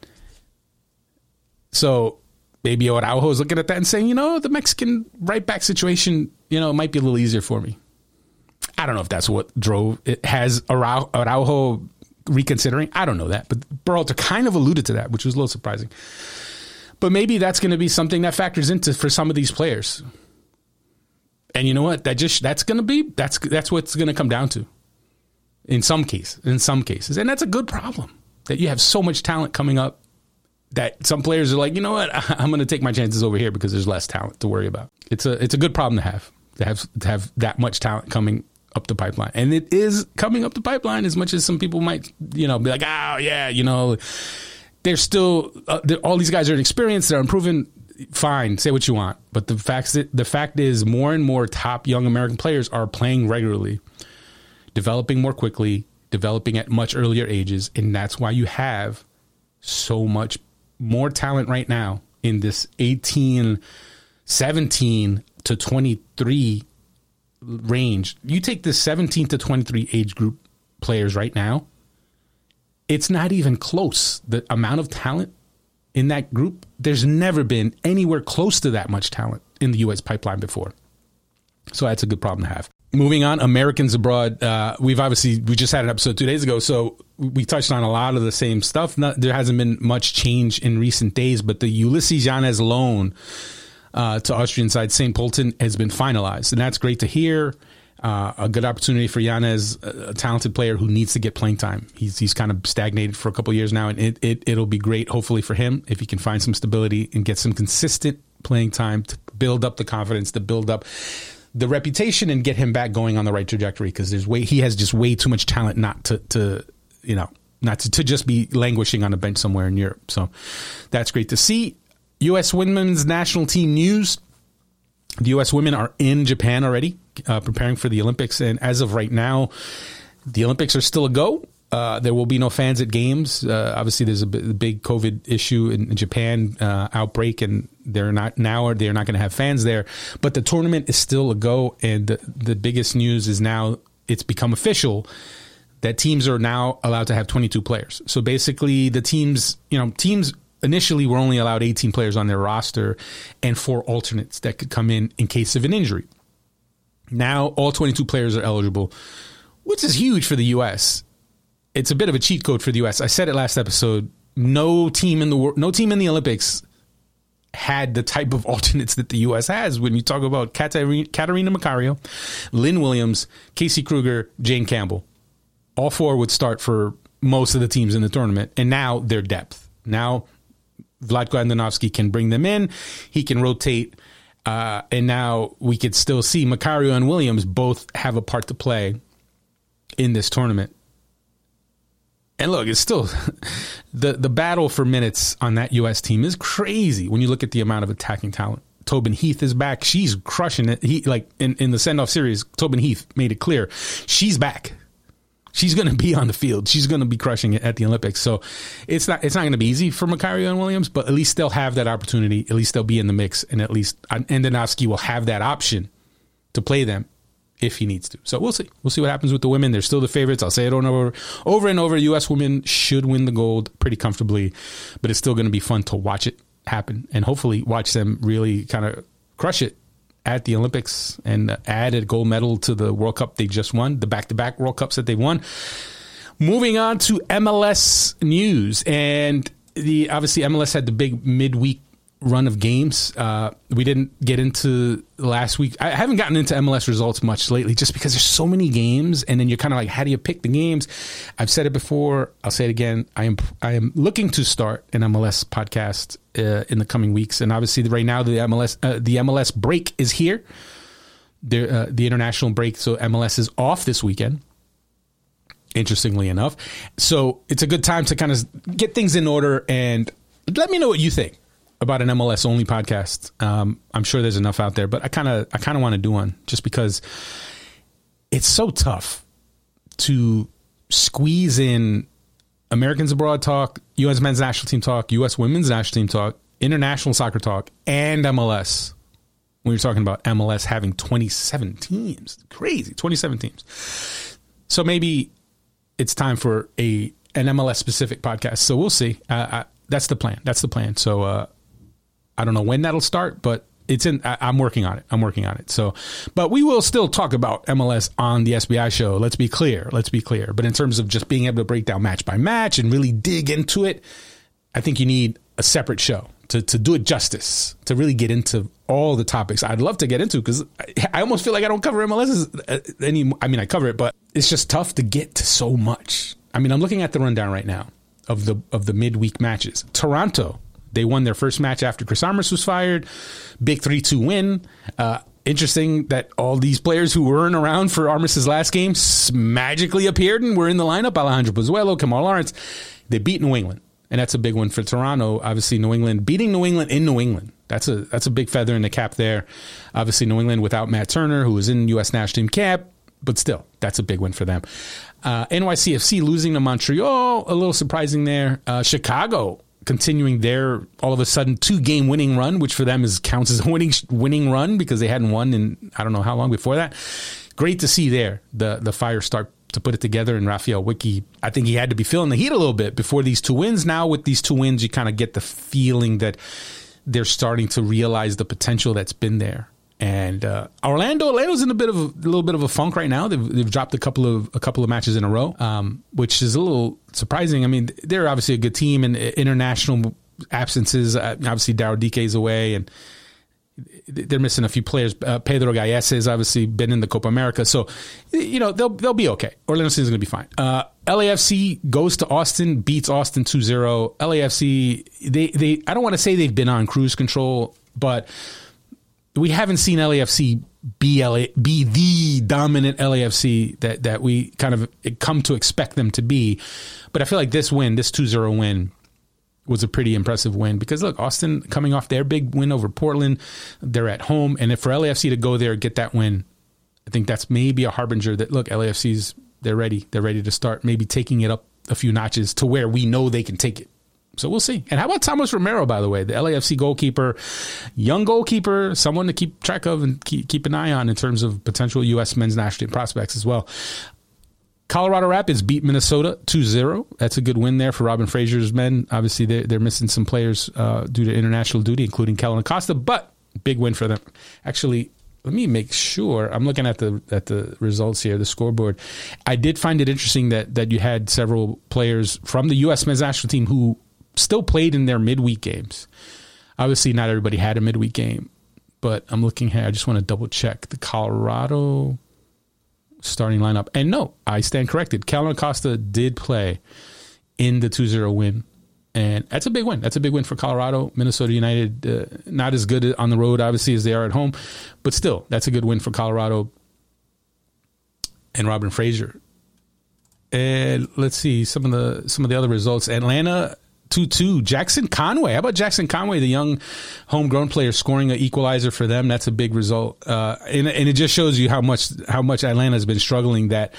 So maybe Araujo is looking at that and saying, you know, the Mexican right back situation, you know, might be a little easier for me. I don't know if that's what drove it. Has Araujo reconsidering? I don't know that, but Berhalter kind of alluded to that, which was a little surprising. But maybe that's going to be something that factors into for some of these players. And you know what? That just that's going to be that's that's what's going to come down to. In some cases, in some cases, and that's a good problem that you have so much talent coming up that some players are like, you know what, I'm going to take my chances over here because there's less talent to worry about. It's a it's a good problem to have to have to have that much talent coming up the pipeline, and it is coming up the pipeline as much as some people might, you know, be like, oh yeah, you know, they're still uh, they're, all these guys are inexperienced. They're improving. Fine, say what you want, but the fact the fact is more and more top young American players are playing regularly, developing more quickly, developing at much earlier ages, and that's why you have so much more talent right now in this 18, 17 to 23 range. You take the 17 to 23 age group players right now, it's not even close. The amount of talent in that group, there's never been anywhere close to that much talent in the U.S. pipeline before. So that's a good problem to have. Moving on, Americans abroad. Uh, we've obviously we just had an episode two days ago, so we touched on a lot of the same stuff. Not, there hasn't been much change in recent days, but the Ulises Llanes loan uh, to Austrian side St. Pölten has been finalized, and that's great to hear. Uh, a good opportunity for Llanes, a talented player who needs to get playing time. He's he's kind of stagnated for a couple years now, and it, it it'll be great, hopefully for him, if he can find some stability and get some consistent playing time to build up the confidence, to build up the reputation, and get him back going on the right trajectory. Because there's way he has just way too much talent not to to you know not to, to just be languishing on a bench somewhere in Europe. So that's great to see. U.S. women's national team news. The U.S. women are in Japan already, uh, preparing for the Olympics. And as of right now, the Olympics are still a go. Uh, there will be no fans at games. Uh, obviously, there's a big COVID issue in, in Japan uh, outbreak, and they're not now. They're not going to have fans there. But the tournament is still a go, and the, the biggest news is now it's become official that teams are now allowed to have 22 players. So basically, the teams, you know, teams initially were only allowed 18 players on their roster and four alternates that could come in in case of an injury. Now all 22 players are eligible, which is huge for the U.S. It's a bit of a cheat code for the U.S. I said it last episode. No team in the world, no team in the Olympics had the type of alternates that the U.S. has when you talk about Katarina, Catarina Macario, Lynn Williams, Casey Krueger, Jane Campbell. All four would start for most of the teams in the tournament, and now their depth. Now Vlatko Andonovski can bring them in. He can rotate. Uh, and now we could still see Macario and Williams both have a part to play in this tournament. And look, it's still the the battle for minutes on that U.S. team is crazy when you look at the amount of attacking talent. Tobin Heath is back. She's crushing it. He like in, in the send off series, Tobin Heath made it clear she's back she's going to be on the field. She's going to be crushing it at the Olympics. So it's not it's not going to be easy for Macario and Williams, but at least they'll have that opportunity. At least they'll be in the mix, and at least Andonovski will have that option to play them if he needs to. So we'll see. We'll see what happens with the women. They're still the favorites. I'll say it over over and over. U.S. women should win the gold pretty comfortably, but it's still going to be fun to watch it happen and hopefully watch them really kind of crush it at the Olympics and add a gold medal to the World Cup they just won, the back to back World Cups that they won. Moving on to MLS news. And the obviously MLS had the big midweek run of games. Uh, we didn't get into last week. I haven't gotten into MLS results much lately just because there's so many games and then you're kind of like, how do you pick the games? I've said it before. I'll say it again. I am, I am looking to start an MLS podcast uh, in the coming weeks. And obviously right now the MLS, uh, the MLS break is here. The, uh, the international break. So MLS is off this weekend interestingly enough. So it's a good time to kind of get things in order and let me know what you think about an MLS only podcast. Um, I'm sure there's enough out there, but I kind of I kind of want to do one just because it's so tough to squeeze in Americans abroad talk, U.S. men's national team talk, U.S. women's national team talk, international soccer talk, and MLS. When you're talking about MLS having 27 teams, crazy, 27 teams. So maybe it's time for a an MLS specific podcast. So we'll see. Uh, I, that's the plan. That's the plan. So uh, I don't know when that'll start, but it's in. I, am working on it. I'm working on it. So, but we will still talk about MLS on the SBI show. Let's be clear. Let's be clear. But in terms of just being able to break down match by match and really dig into it, I think you need a separate show to to do it justice. To really get into all the topics I'd love to get into because I, I, almost feel like I don't cover MLS uh, any. I mean, I cover it, but it's just tough to get to so much. I mean, I'm looking at the rundown right now of the of the midweek matches. Toronto, they won their first match after Chris Armas was fired. Big three two win. Uh, interesting that all these players who weren't around for Armas's last game magically appeared and were in the lineup. Alejandro Pozuelo, Kemar Lawrence. They beat New England, and that's a big one for Toronto. Obviously, New England beating New England in New England. That's a that's a big feather in the cap there. Obviously, New England without Matt Turner, who was in U.S. national team camp, but still, that's a big win for them. Uh, NYCFC losing to Montreal, a little surprising there. Uh, Chicago continuing their all of a sudden two game winning run, which for them is counts as a winning winning run because they hadn't won in I don't know how long before that. Great to see there the the fire start to put it together. And Raphael Wicky I think he had to be feeling the heat a little bit before these two wins. Now with these two wins, you kind of get the feeling that they're starting to realize the potential that's been there. And uh, Orlando, Orlando's in a bit of a, a, little bit of a funk right now. They've, they've dropped a couple of a couple of matches in a row, um, which is a little surprising. I mean, they're obviously a good team, and international absences. Uh, obviously, Daryl Dike is away, and they're missing a few players. Uh, Pedro Gallese has obviously been in the Copa America, so you know they'll they'll be okay. Orlando City is going to be fine. Uh, LAFC goes to Austin, beats Austin 2-0. LAFC they they I don't want to say they've been on cruise control, but we haven't seen LAFC be LA, be the dominant LAFC that that we kind of come to expect them to be. But I feel like this win, this 2-0 win was a pretty impressive win because look, Austin coming off their big win over Portland, they're at home and if for LAFC to go there get that win, I think that's maybe a harbinger that look, LAFC's they're ready. They're ready to start maybe taking it up a few notches to where we know they can take it. So we'll see. And how about Thomas Romero, by the way, the LAFC goalkeeper, young goalkeeper, someone to keep track of and keep, keep an eye on in terms of potential U.S. men's national team prospects as well. Colorado Rapids beat Minnesota 2-0. That's a good win there for Robin Fraser's men. Obviously, they're, they're missing some players uh, due to international duty, including Kellyn Acosta, but big win for them. Actually, let me make sure I'm looking at the at the results here, the scoreboard. I did find it interesting that that you had several players from the U.S. men's national team who still played in their midweek games. Obviously, not everybody had a midweek game, but I'm looking here. I just want to double check the Colorado starting lineup. And no, I stand corrected. Kellyn Acosta did play in the 2 0 win. And that's a big win. That's a big win for Colorado. Minnesota United, uh, not as good on the road, obviously, as they are at home, but still, that's a good win for Colorado and Robin Fraser. And let's see some of the some of the other results. Atlanta 2 2. Jackson Conway. How about Jackson Conway, the young homegrown player, scoring an equalizer for them? That's a big result. Uh, and, and, it just shows you how much how much Atlanta has been struggling that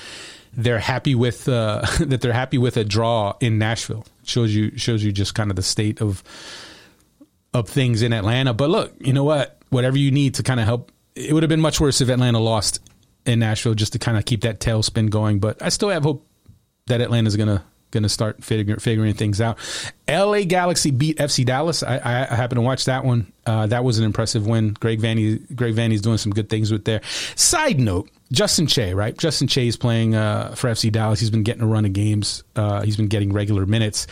they're happy with uh, that they're happy with a draw in Nashville. Shows you shows you just kind of the state of of things in Atlanta. But look, you know what? Whatever you need to kind of help. It would have been much worse if Atlanta lost in Nashville just to kind of keep that tailspin going. But I still have hope that Atlanta's going to going to start figuring, figuring things out. LA Galaxy beat FC Dallas. I, I, happened to watch that one. Uh, that was an impressive win. Greg Vanney, Greg Vanney's doing some good things with there. Side note: Justin Che, right? Justin Che is playing uh, for FC Dallas. He's been getting a run of games. Uh, he's been getting regular minutes.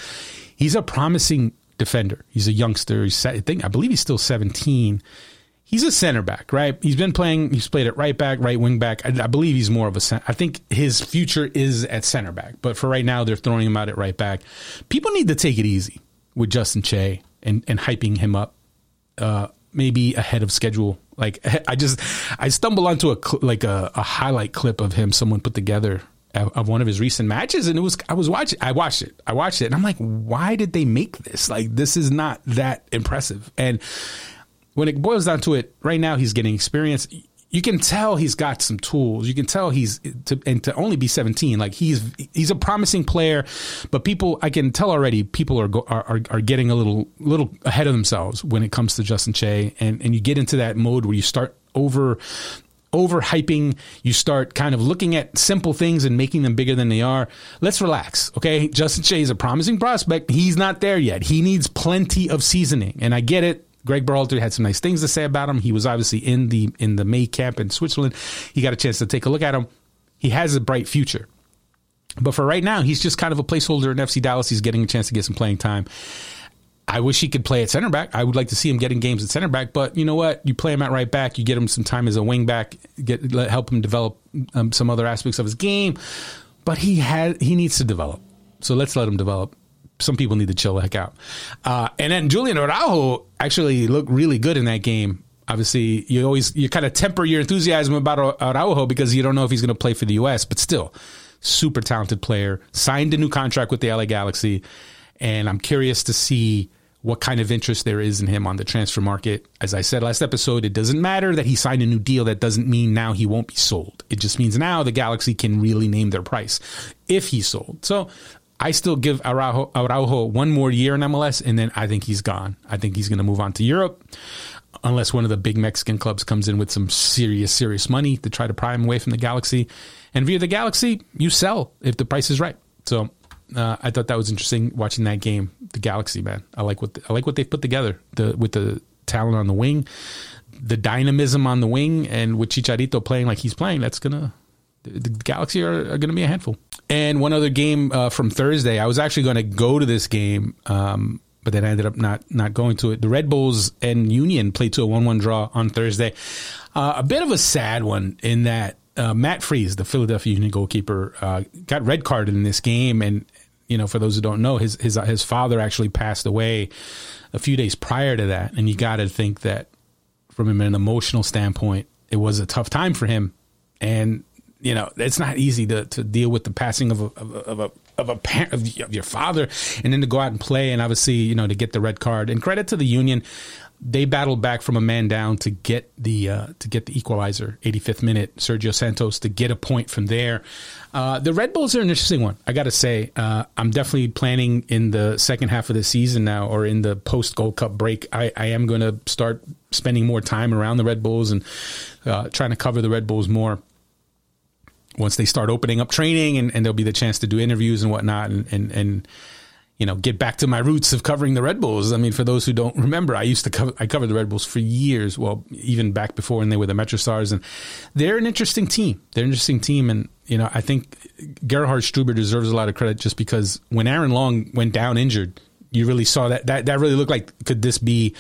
He's a promising defender. He's a youngster. He's, I think I believe he's still 17. He's a center back, right? He's been playing. He's played at right back, right wing back. I, I believe he's more of a. Center. I think his future is at center back, but for right now, they're throwing him out at right back. People need to take it easy with Justin Che and and hyping him up. Uh, maybe ahead of schedule. Like I just I stumbled onto a cl- like a, a highlight clip of him someone put together of one of his recent matches and it was I was watching I watched it I watched it and I'm like why did they make this like this is not that impressive and when it boils down to it right now he's getting experience you can tell he's got some tools you can tell he's to, and to only be 17 like he's he's a promising player but people I can tell already people are are are getting a little little ahead of themselves when it comes to Justin Che and and you get into that mode where you start over overhyping, you start kind of looking at simple things and making them bigger than they are. Let's relax, okay? Justin Che is a promising prospect. He's not there yet. He needs plenty of seasoning, and I get it. Greg Berhalter had some nice things to say about him. He was obviously in the in the May camp in Switzerland. He got a chance to take a look at him. He has a bright future. But for right now, he's just kind of a placeholder in FC Dallas. He's getting a chance to get some playing time. I wish he could play at center back. I would like to see him getting games at center back, but you know what? You play him at right back, you get him some time as a wing back, get let, help him develop um, some other aspects of his game. But he had he needs to develop, so let's let him develop. Some people need to chill the heck out. Uh, and then Julian Araujo actually looked really good in that game. Obviously, you always you kind of temper your enthusiasm about Araujo because you don't know if he's going to play for the U.S. But still, super talented player. Signed a new contract with the LA Galaxy and I'm curious to see what kind of interest there is in him on the transfer market. As I said last episode, it doesn't matter that he signed a new deal. That doesn't mean now he won't be sold. It just means now the Galaxy can really name their price if he's sold. So I still give Araujo, Araujo one more year in MLS, and then I think he's gone. I think he's going to move on to Europe, unless one of the big Mexican clubs comes in with some serious, serious money to try to pry him away from the Galaxy. And via the Galaxy, you sell if the price is right. So uh, I thought that was interesting watching that game. The Galaxy, man, I like what the, I like what they've put together. The with the talent on the wing, the dynamism on the wing, and with Chicharito playing like he's playing, that's gonna the, Galaxy are, are gonna be a handful. And one other game uh, from Thursday, I was actually going to go to this game, um, but then I ended up not not going to it. The Red Bulls and Union played to a one one draw on Thursday. Uh, a bit of a sad one in that uh, Matt Freese, the Philadelphia Union goalkeeper, uh, got red carded in this game, and you know, for those who don't know, his his his father actually passed away a few days prior to that, and you got to think that from an emotional standpoint, it was a tough time for him, and you know, it's not easy to, to deal with the passing of a of a, of a of a parent of, of your father, and then to go out and play, and obviously, you know, to get the red card. And credit to the union, they battled back from a man down to get the uh, to get the equalizer, 85th minute. Sergio Santos to get a point from there. Uh, the Red Bulls are an interesting one. I got to say, uh, I'm definitely planning in the second half of the season now, or in the post Gold Cup break. I, I am going to start spending more time around the Red Bulls and uh, trying to cover the Red Bulls more. Once they start opening up training, and, and there'll be the chance to do interviews and whatnot, and and, and you know, get back to my roots of covering the Red Bulls. I mean, for those who don't remember, I used to cover, I covered the Red Bulls for years. Well, even back before when they were the Metro Stars, and they're an interesting team. They're an interesting team, and you know, I think Gerhard Struber deserves a lot of credit just because when Aaron Long went down injured, you really saw that that that really looked like could this be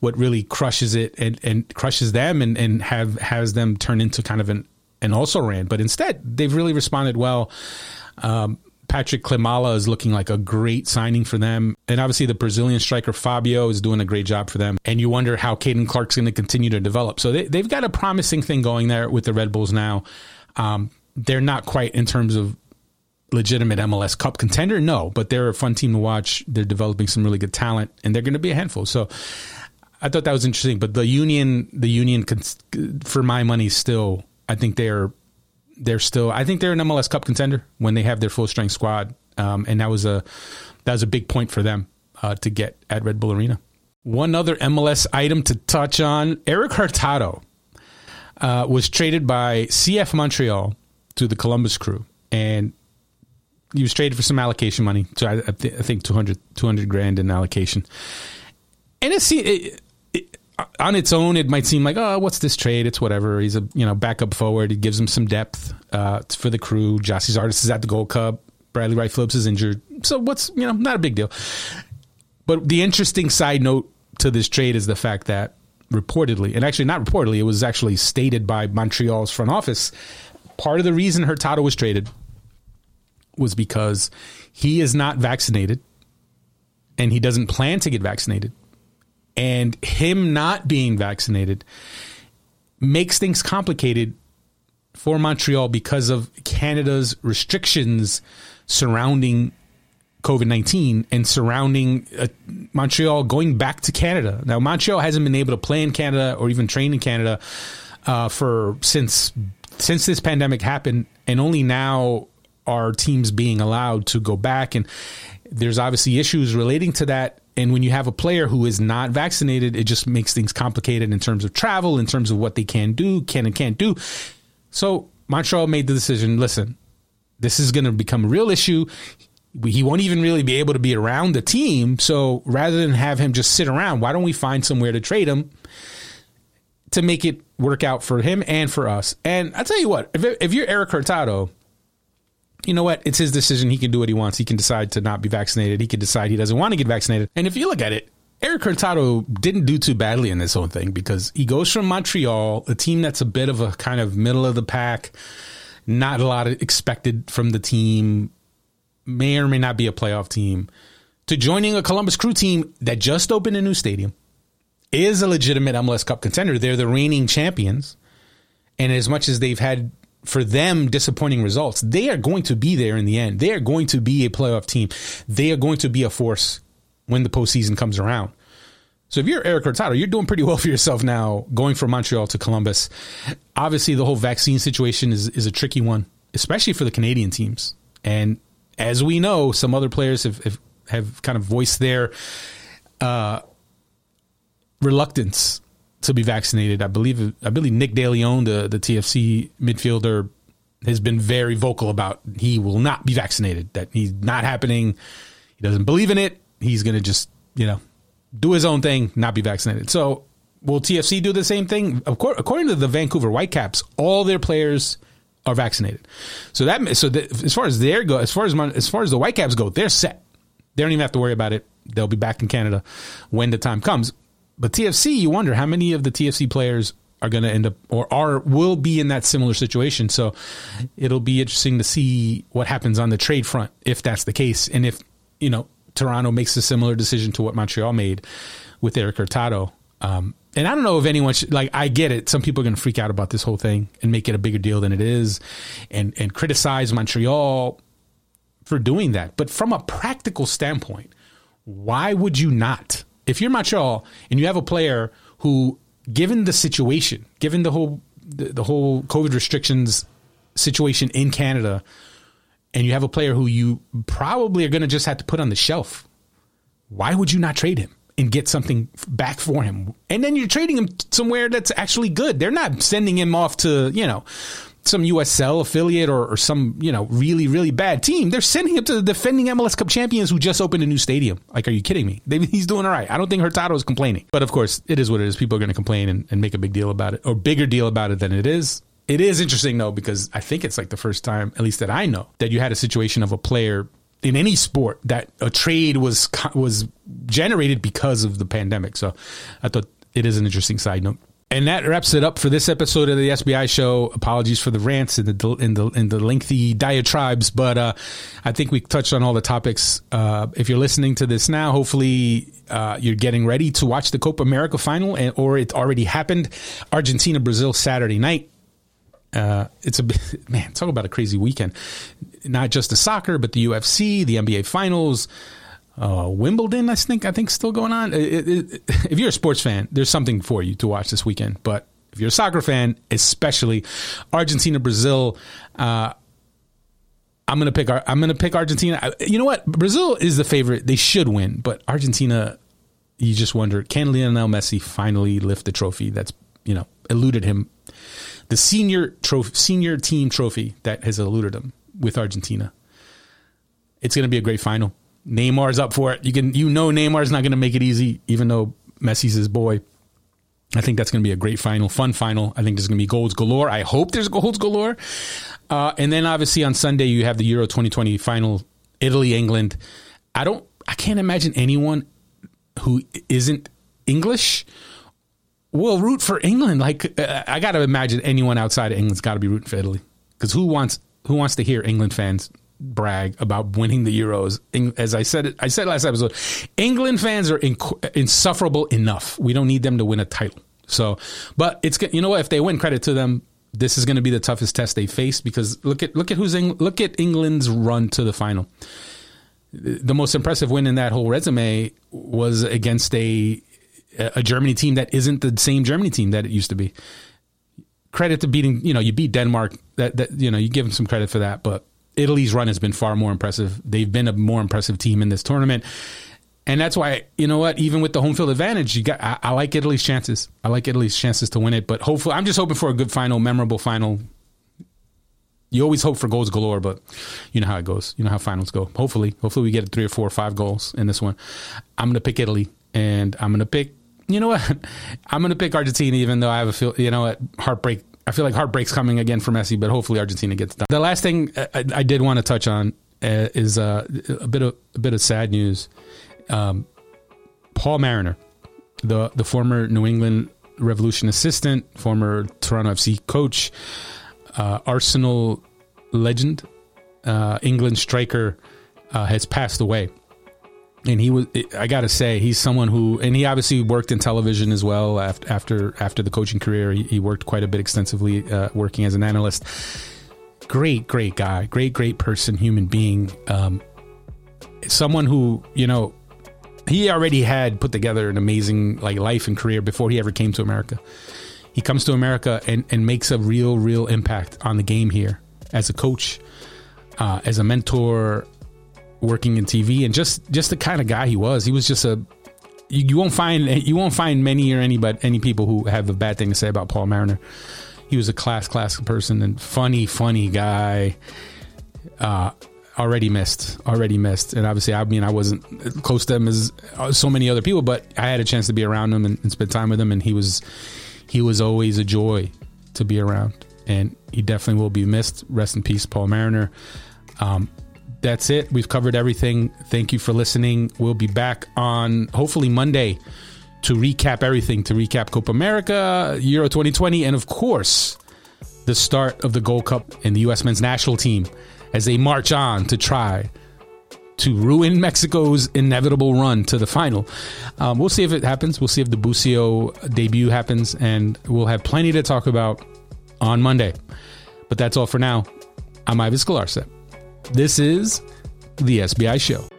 what really crushes it and, and crushes them and, and have has them turn into kind of an an also ran, but instead they've really responded well. Um, Patrick Klimala is looking like a great signing for them. And obviously, the Brazilian striker Fabio is doing a great job for them. And you wonder how Caden Clark's going to continue to develop. So they, have got a promising thing going there with the Red Bulls now. Um, they're not quite in terms of legitimate MLS Cup contender, no, but they're a fun team to watch. They're developing some really good talent, and they're going to be a handful. So I thought that was interesting. But the Union, the Union, for my money, still, I think they're they're still. I think they're an MLS Cup contender when they have their full strength squad, um, and that was a that was a big point for them uh, to get at Red Bull Arena. One other MLS item to touch on: Erik Hurtado uh, was traded by CF Montreal to the Columbus Crew, and he was traded for some allocation money. So I, I, th- I think 200, 200 grand in allocation, and it's. It, on its own, it might seem like, oh, what's this trade? It's whatever. He's a you know backup forward. It gives him some depth uh, for the crew. Gyasi Zardes is at the Gold Cup. Bradley Wright Phillips is injured, so what's you know not a big deal. But the interesting side note to this trade is the fact that reportedly, and actually not reportedly, it was actually stated by Montreal's front office. Part of the reason Hurtado was traded was because he is not vaccinated and he doesn't plan to get vaccinated. And him not being vaccinated makes things complicated for Montreal because of Canada's restrictions surrounding COVID 19 and surrounding uh, Montreal going back to Canada. Now, Montreal hasn't been able to play in Canada or even train in Canada uh, for since since this pandemic happened, and only now are teams being allowed to go back. And there's obviously issues relating to that. And when you have a player who is not vaccinated, it just makes things complicated in terms of travel, in terms of what they can do, can and can't do. So Montreal made the decision listen, this is going to become a real issue he won't even really be able to be around the team. So rather than have him just sit around, why don't we find somewhere to trade him to make it work out for him and for us? And I tell you what, if, if you're Erik Hurtado, you know what? It's his decision. He can do what he wants. He can decide to not be vaccinated. He can decide he doesn't want to get vaccinated. And if you look at it, Erik Hurtado didn't do too badly in this whole thing because he goes from Montreal, a team that's a bit of a kind of middle of the pack, not a lot expected from the team may or may not be a playoff team, to joining a Columbus Crew team that just opened a new stadium, is a legitimate MLS Cup contender. They're the reigning champions. And as much as they've had for them disappointing results, they are going to be there in the end. They are going to be a playoff team. They are going to be a force when the postseason comes around. So if you're Erik Hurtado, you're doing pretty well for yourself now going from Montreal to Columbus. Obviously, the whole vaccine situation is, is a tricky one, especially for the Canadian teams. And as we know, some other players have have, have kind of voiced their uh, reluctance to be vaccinated. I believe I believe Nick DeLeon, the the TFC midfielder, has been very vocal about he will not be vaccinated. That he's not happening. He doesn't believe in it. He's going to just you know do his own thing, not be vaccinated. So will TFC do the same thing? According to the Vancouver Whitecaps, all their players are vaccinated. So that so that, as far as their go, as far as my, as far as the Whitecaps go, they're set. They don't even have to worry about it. They'll be back in Canada when the time comes. But TFC, you wonder how many of the TFC players are going to end up or are will be in that similar situation. So it'll be interesting to see what happens on the trade front if that's the case, and if you know Toronto makes a similar decision to what Montreal made with Erik Hurtado. Um, and I don't know if anyone should, like I get it. Some people are going to freak out about this whole thing and make it a bigger deal than it is, and and criticize Montreal for doing that. But from a practical standpoint, why would you not? If you're Montreal and you have a player who, given the situation, given the whole the, the whole COVID restrictions situation in Canada, and you have a player who you probably are going to just have to put on the shelf, why would you not trade him? and get something back for him. And then you're trading him somewhere that's actually good. They're not sending him off to, you know, some USL affiliate or, or, some, you know, really, really bad team. They're sending him to the defending MLS Cup champions who just opened a new stadium. Like, are you kidding me? They, he's doing all right. I don't think Hurtado is complaining. But of course, it is what it is. People are going to complain and, and make a big deal about it or bigger deal about it than it is. It is interesting though, because I think it's like the first time, at least that I know, that you had a situation of a player in any sport that a trade was was generated because of the pandemic. So I thought it is an interesting side note. And that wraps it up for this episode of the SBI show. Apologies for the rants and the in the the lengthy diatribes, but uh, I think we touched on all the topics. Uh, if you're listening to this now, hopefully uh, you're getting ready to watch the Copa America final, and, or it already happened. Argentina Brazil Saturday night. Uh, it's a man. Talk about a crazy weekend. Not just the soccer, but the UFC, the NBA finals, uh, Wimbledon. I think I think still going on. It, it, if you're a sports fan, there's something for you to watch this weekend. But if you're a soccer fan, especially Argentina, Brazil. Uh, I'm gonna pick. I'm gonna pick Argentina. You know what? Brazil is the favorite. They should win, but Argentina. You just wonder, can Lionel Messi finally lift the trophy that's you know eluded him the senior trophy, senior team trophy that has eluded him with Argentina. It's going to be a great final. Neymar's up for it. You can, you know, Neymar's not going to make it easy, even though Messi's his boy. I think that's going to be a great final, fun final. I think there's going to be goals galore. I hope there's goals galore. Uh, and then obviously on Sunday you have the Euro 2020 final, Italy England. I don't, I can't imagine anyone who isn't English will root for England. Like uh, I got to imagine anyone outside of England's got to be rooting for Italy because who wants who wants to hear England fans brag about winning the Euros? As I said, I said last episode, England fans are inc- insufferable enough. We don't need them to win a title. So, but it's you know what? If they win, credit to them. This is going to be the toughest test they face because look at look at who's Eng- look at England's run to the final. The most impressive win in that whole resume was against a a Germany team that isn't the same Germany team that it used to be. Credit to beating, you know, you beat Denmark. That that you know, you give them some credit for that. But Italy's run has been far more impressive. They've been a more impressive team in this tournament, and that's why you know what, even with the home field advantage, you got. I, I like Italy's chances. I like Italy's chances to win it. But hopefully, I'm just hoping for a good final, memorable final. You always hope for goals galore, but you know how it goes. You know how finals go. Hopefully, hopefully we get three or four or five goals in this one. I'm going to pick Italy, and I'm going to pick you know what? I'm going to pick Argentina, even though I have a feel. You know what? Heartbreak. I feel like heartbreak's coming again for Messi, but hopefully Argentina gets done. The last thing I, I did want to touch on uh, is uh, a bit of a bit of sad news. Um, Paul Mariner, the the former New England Revolution assistant, former Toronto FC coach, uh, Arsenal legend, uh, England striker, uh, has passed away and he was i gotta say he's someone who and he obviously worked in television as well after after after the coaching career. He, he worked quite a bit extensively uh, working as an analyst. Great great guy. Great great person human being. Um, someone who you know he already had put together an amazing like life and career before he ever came to america. He comes to america and and makes a real real impact on the game here as a coach uh, as a mentor working in TV and just just the kind of guy he was. He was just a you, you won't find you won't find many or any but any people who have a bad thing to say about Paul Mariner. He was a class class person and funny funny guy. Uh, already missed, already missed, and obviously, I mean, I wasn't close to him as uh, so many other people, but I had a chance to be around him and, and spend time with him, and he was he was always a joy to be around, and he definitely will be missed. Rest in peace, Paul Mariner. Um, that's it. We've covered everything. Thank you for listening. We'll be back on hopefully Monday to recap everything, to recap Copa America, Euro 2020, and of course, the start of the Gold Cup and the U.S. men's national team as they march on to try to ruin Mexico's inevitable run to the final. Um, we'll see if it happens. We'll see if the Busio debut happens, and we'll have plenty to talk about on Monday. But that's all for now. I'm Ives Galarcep. This is the SBI Show.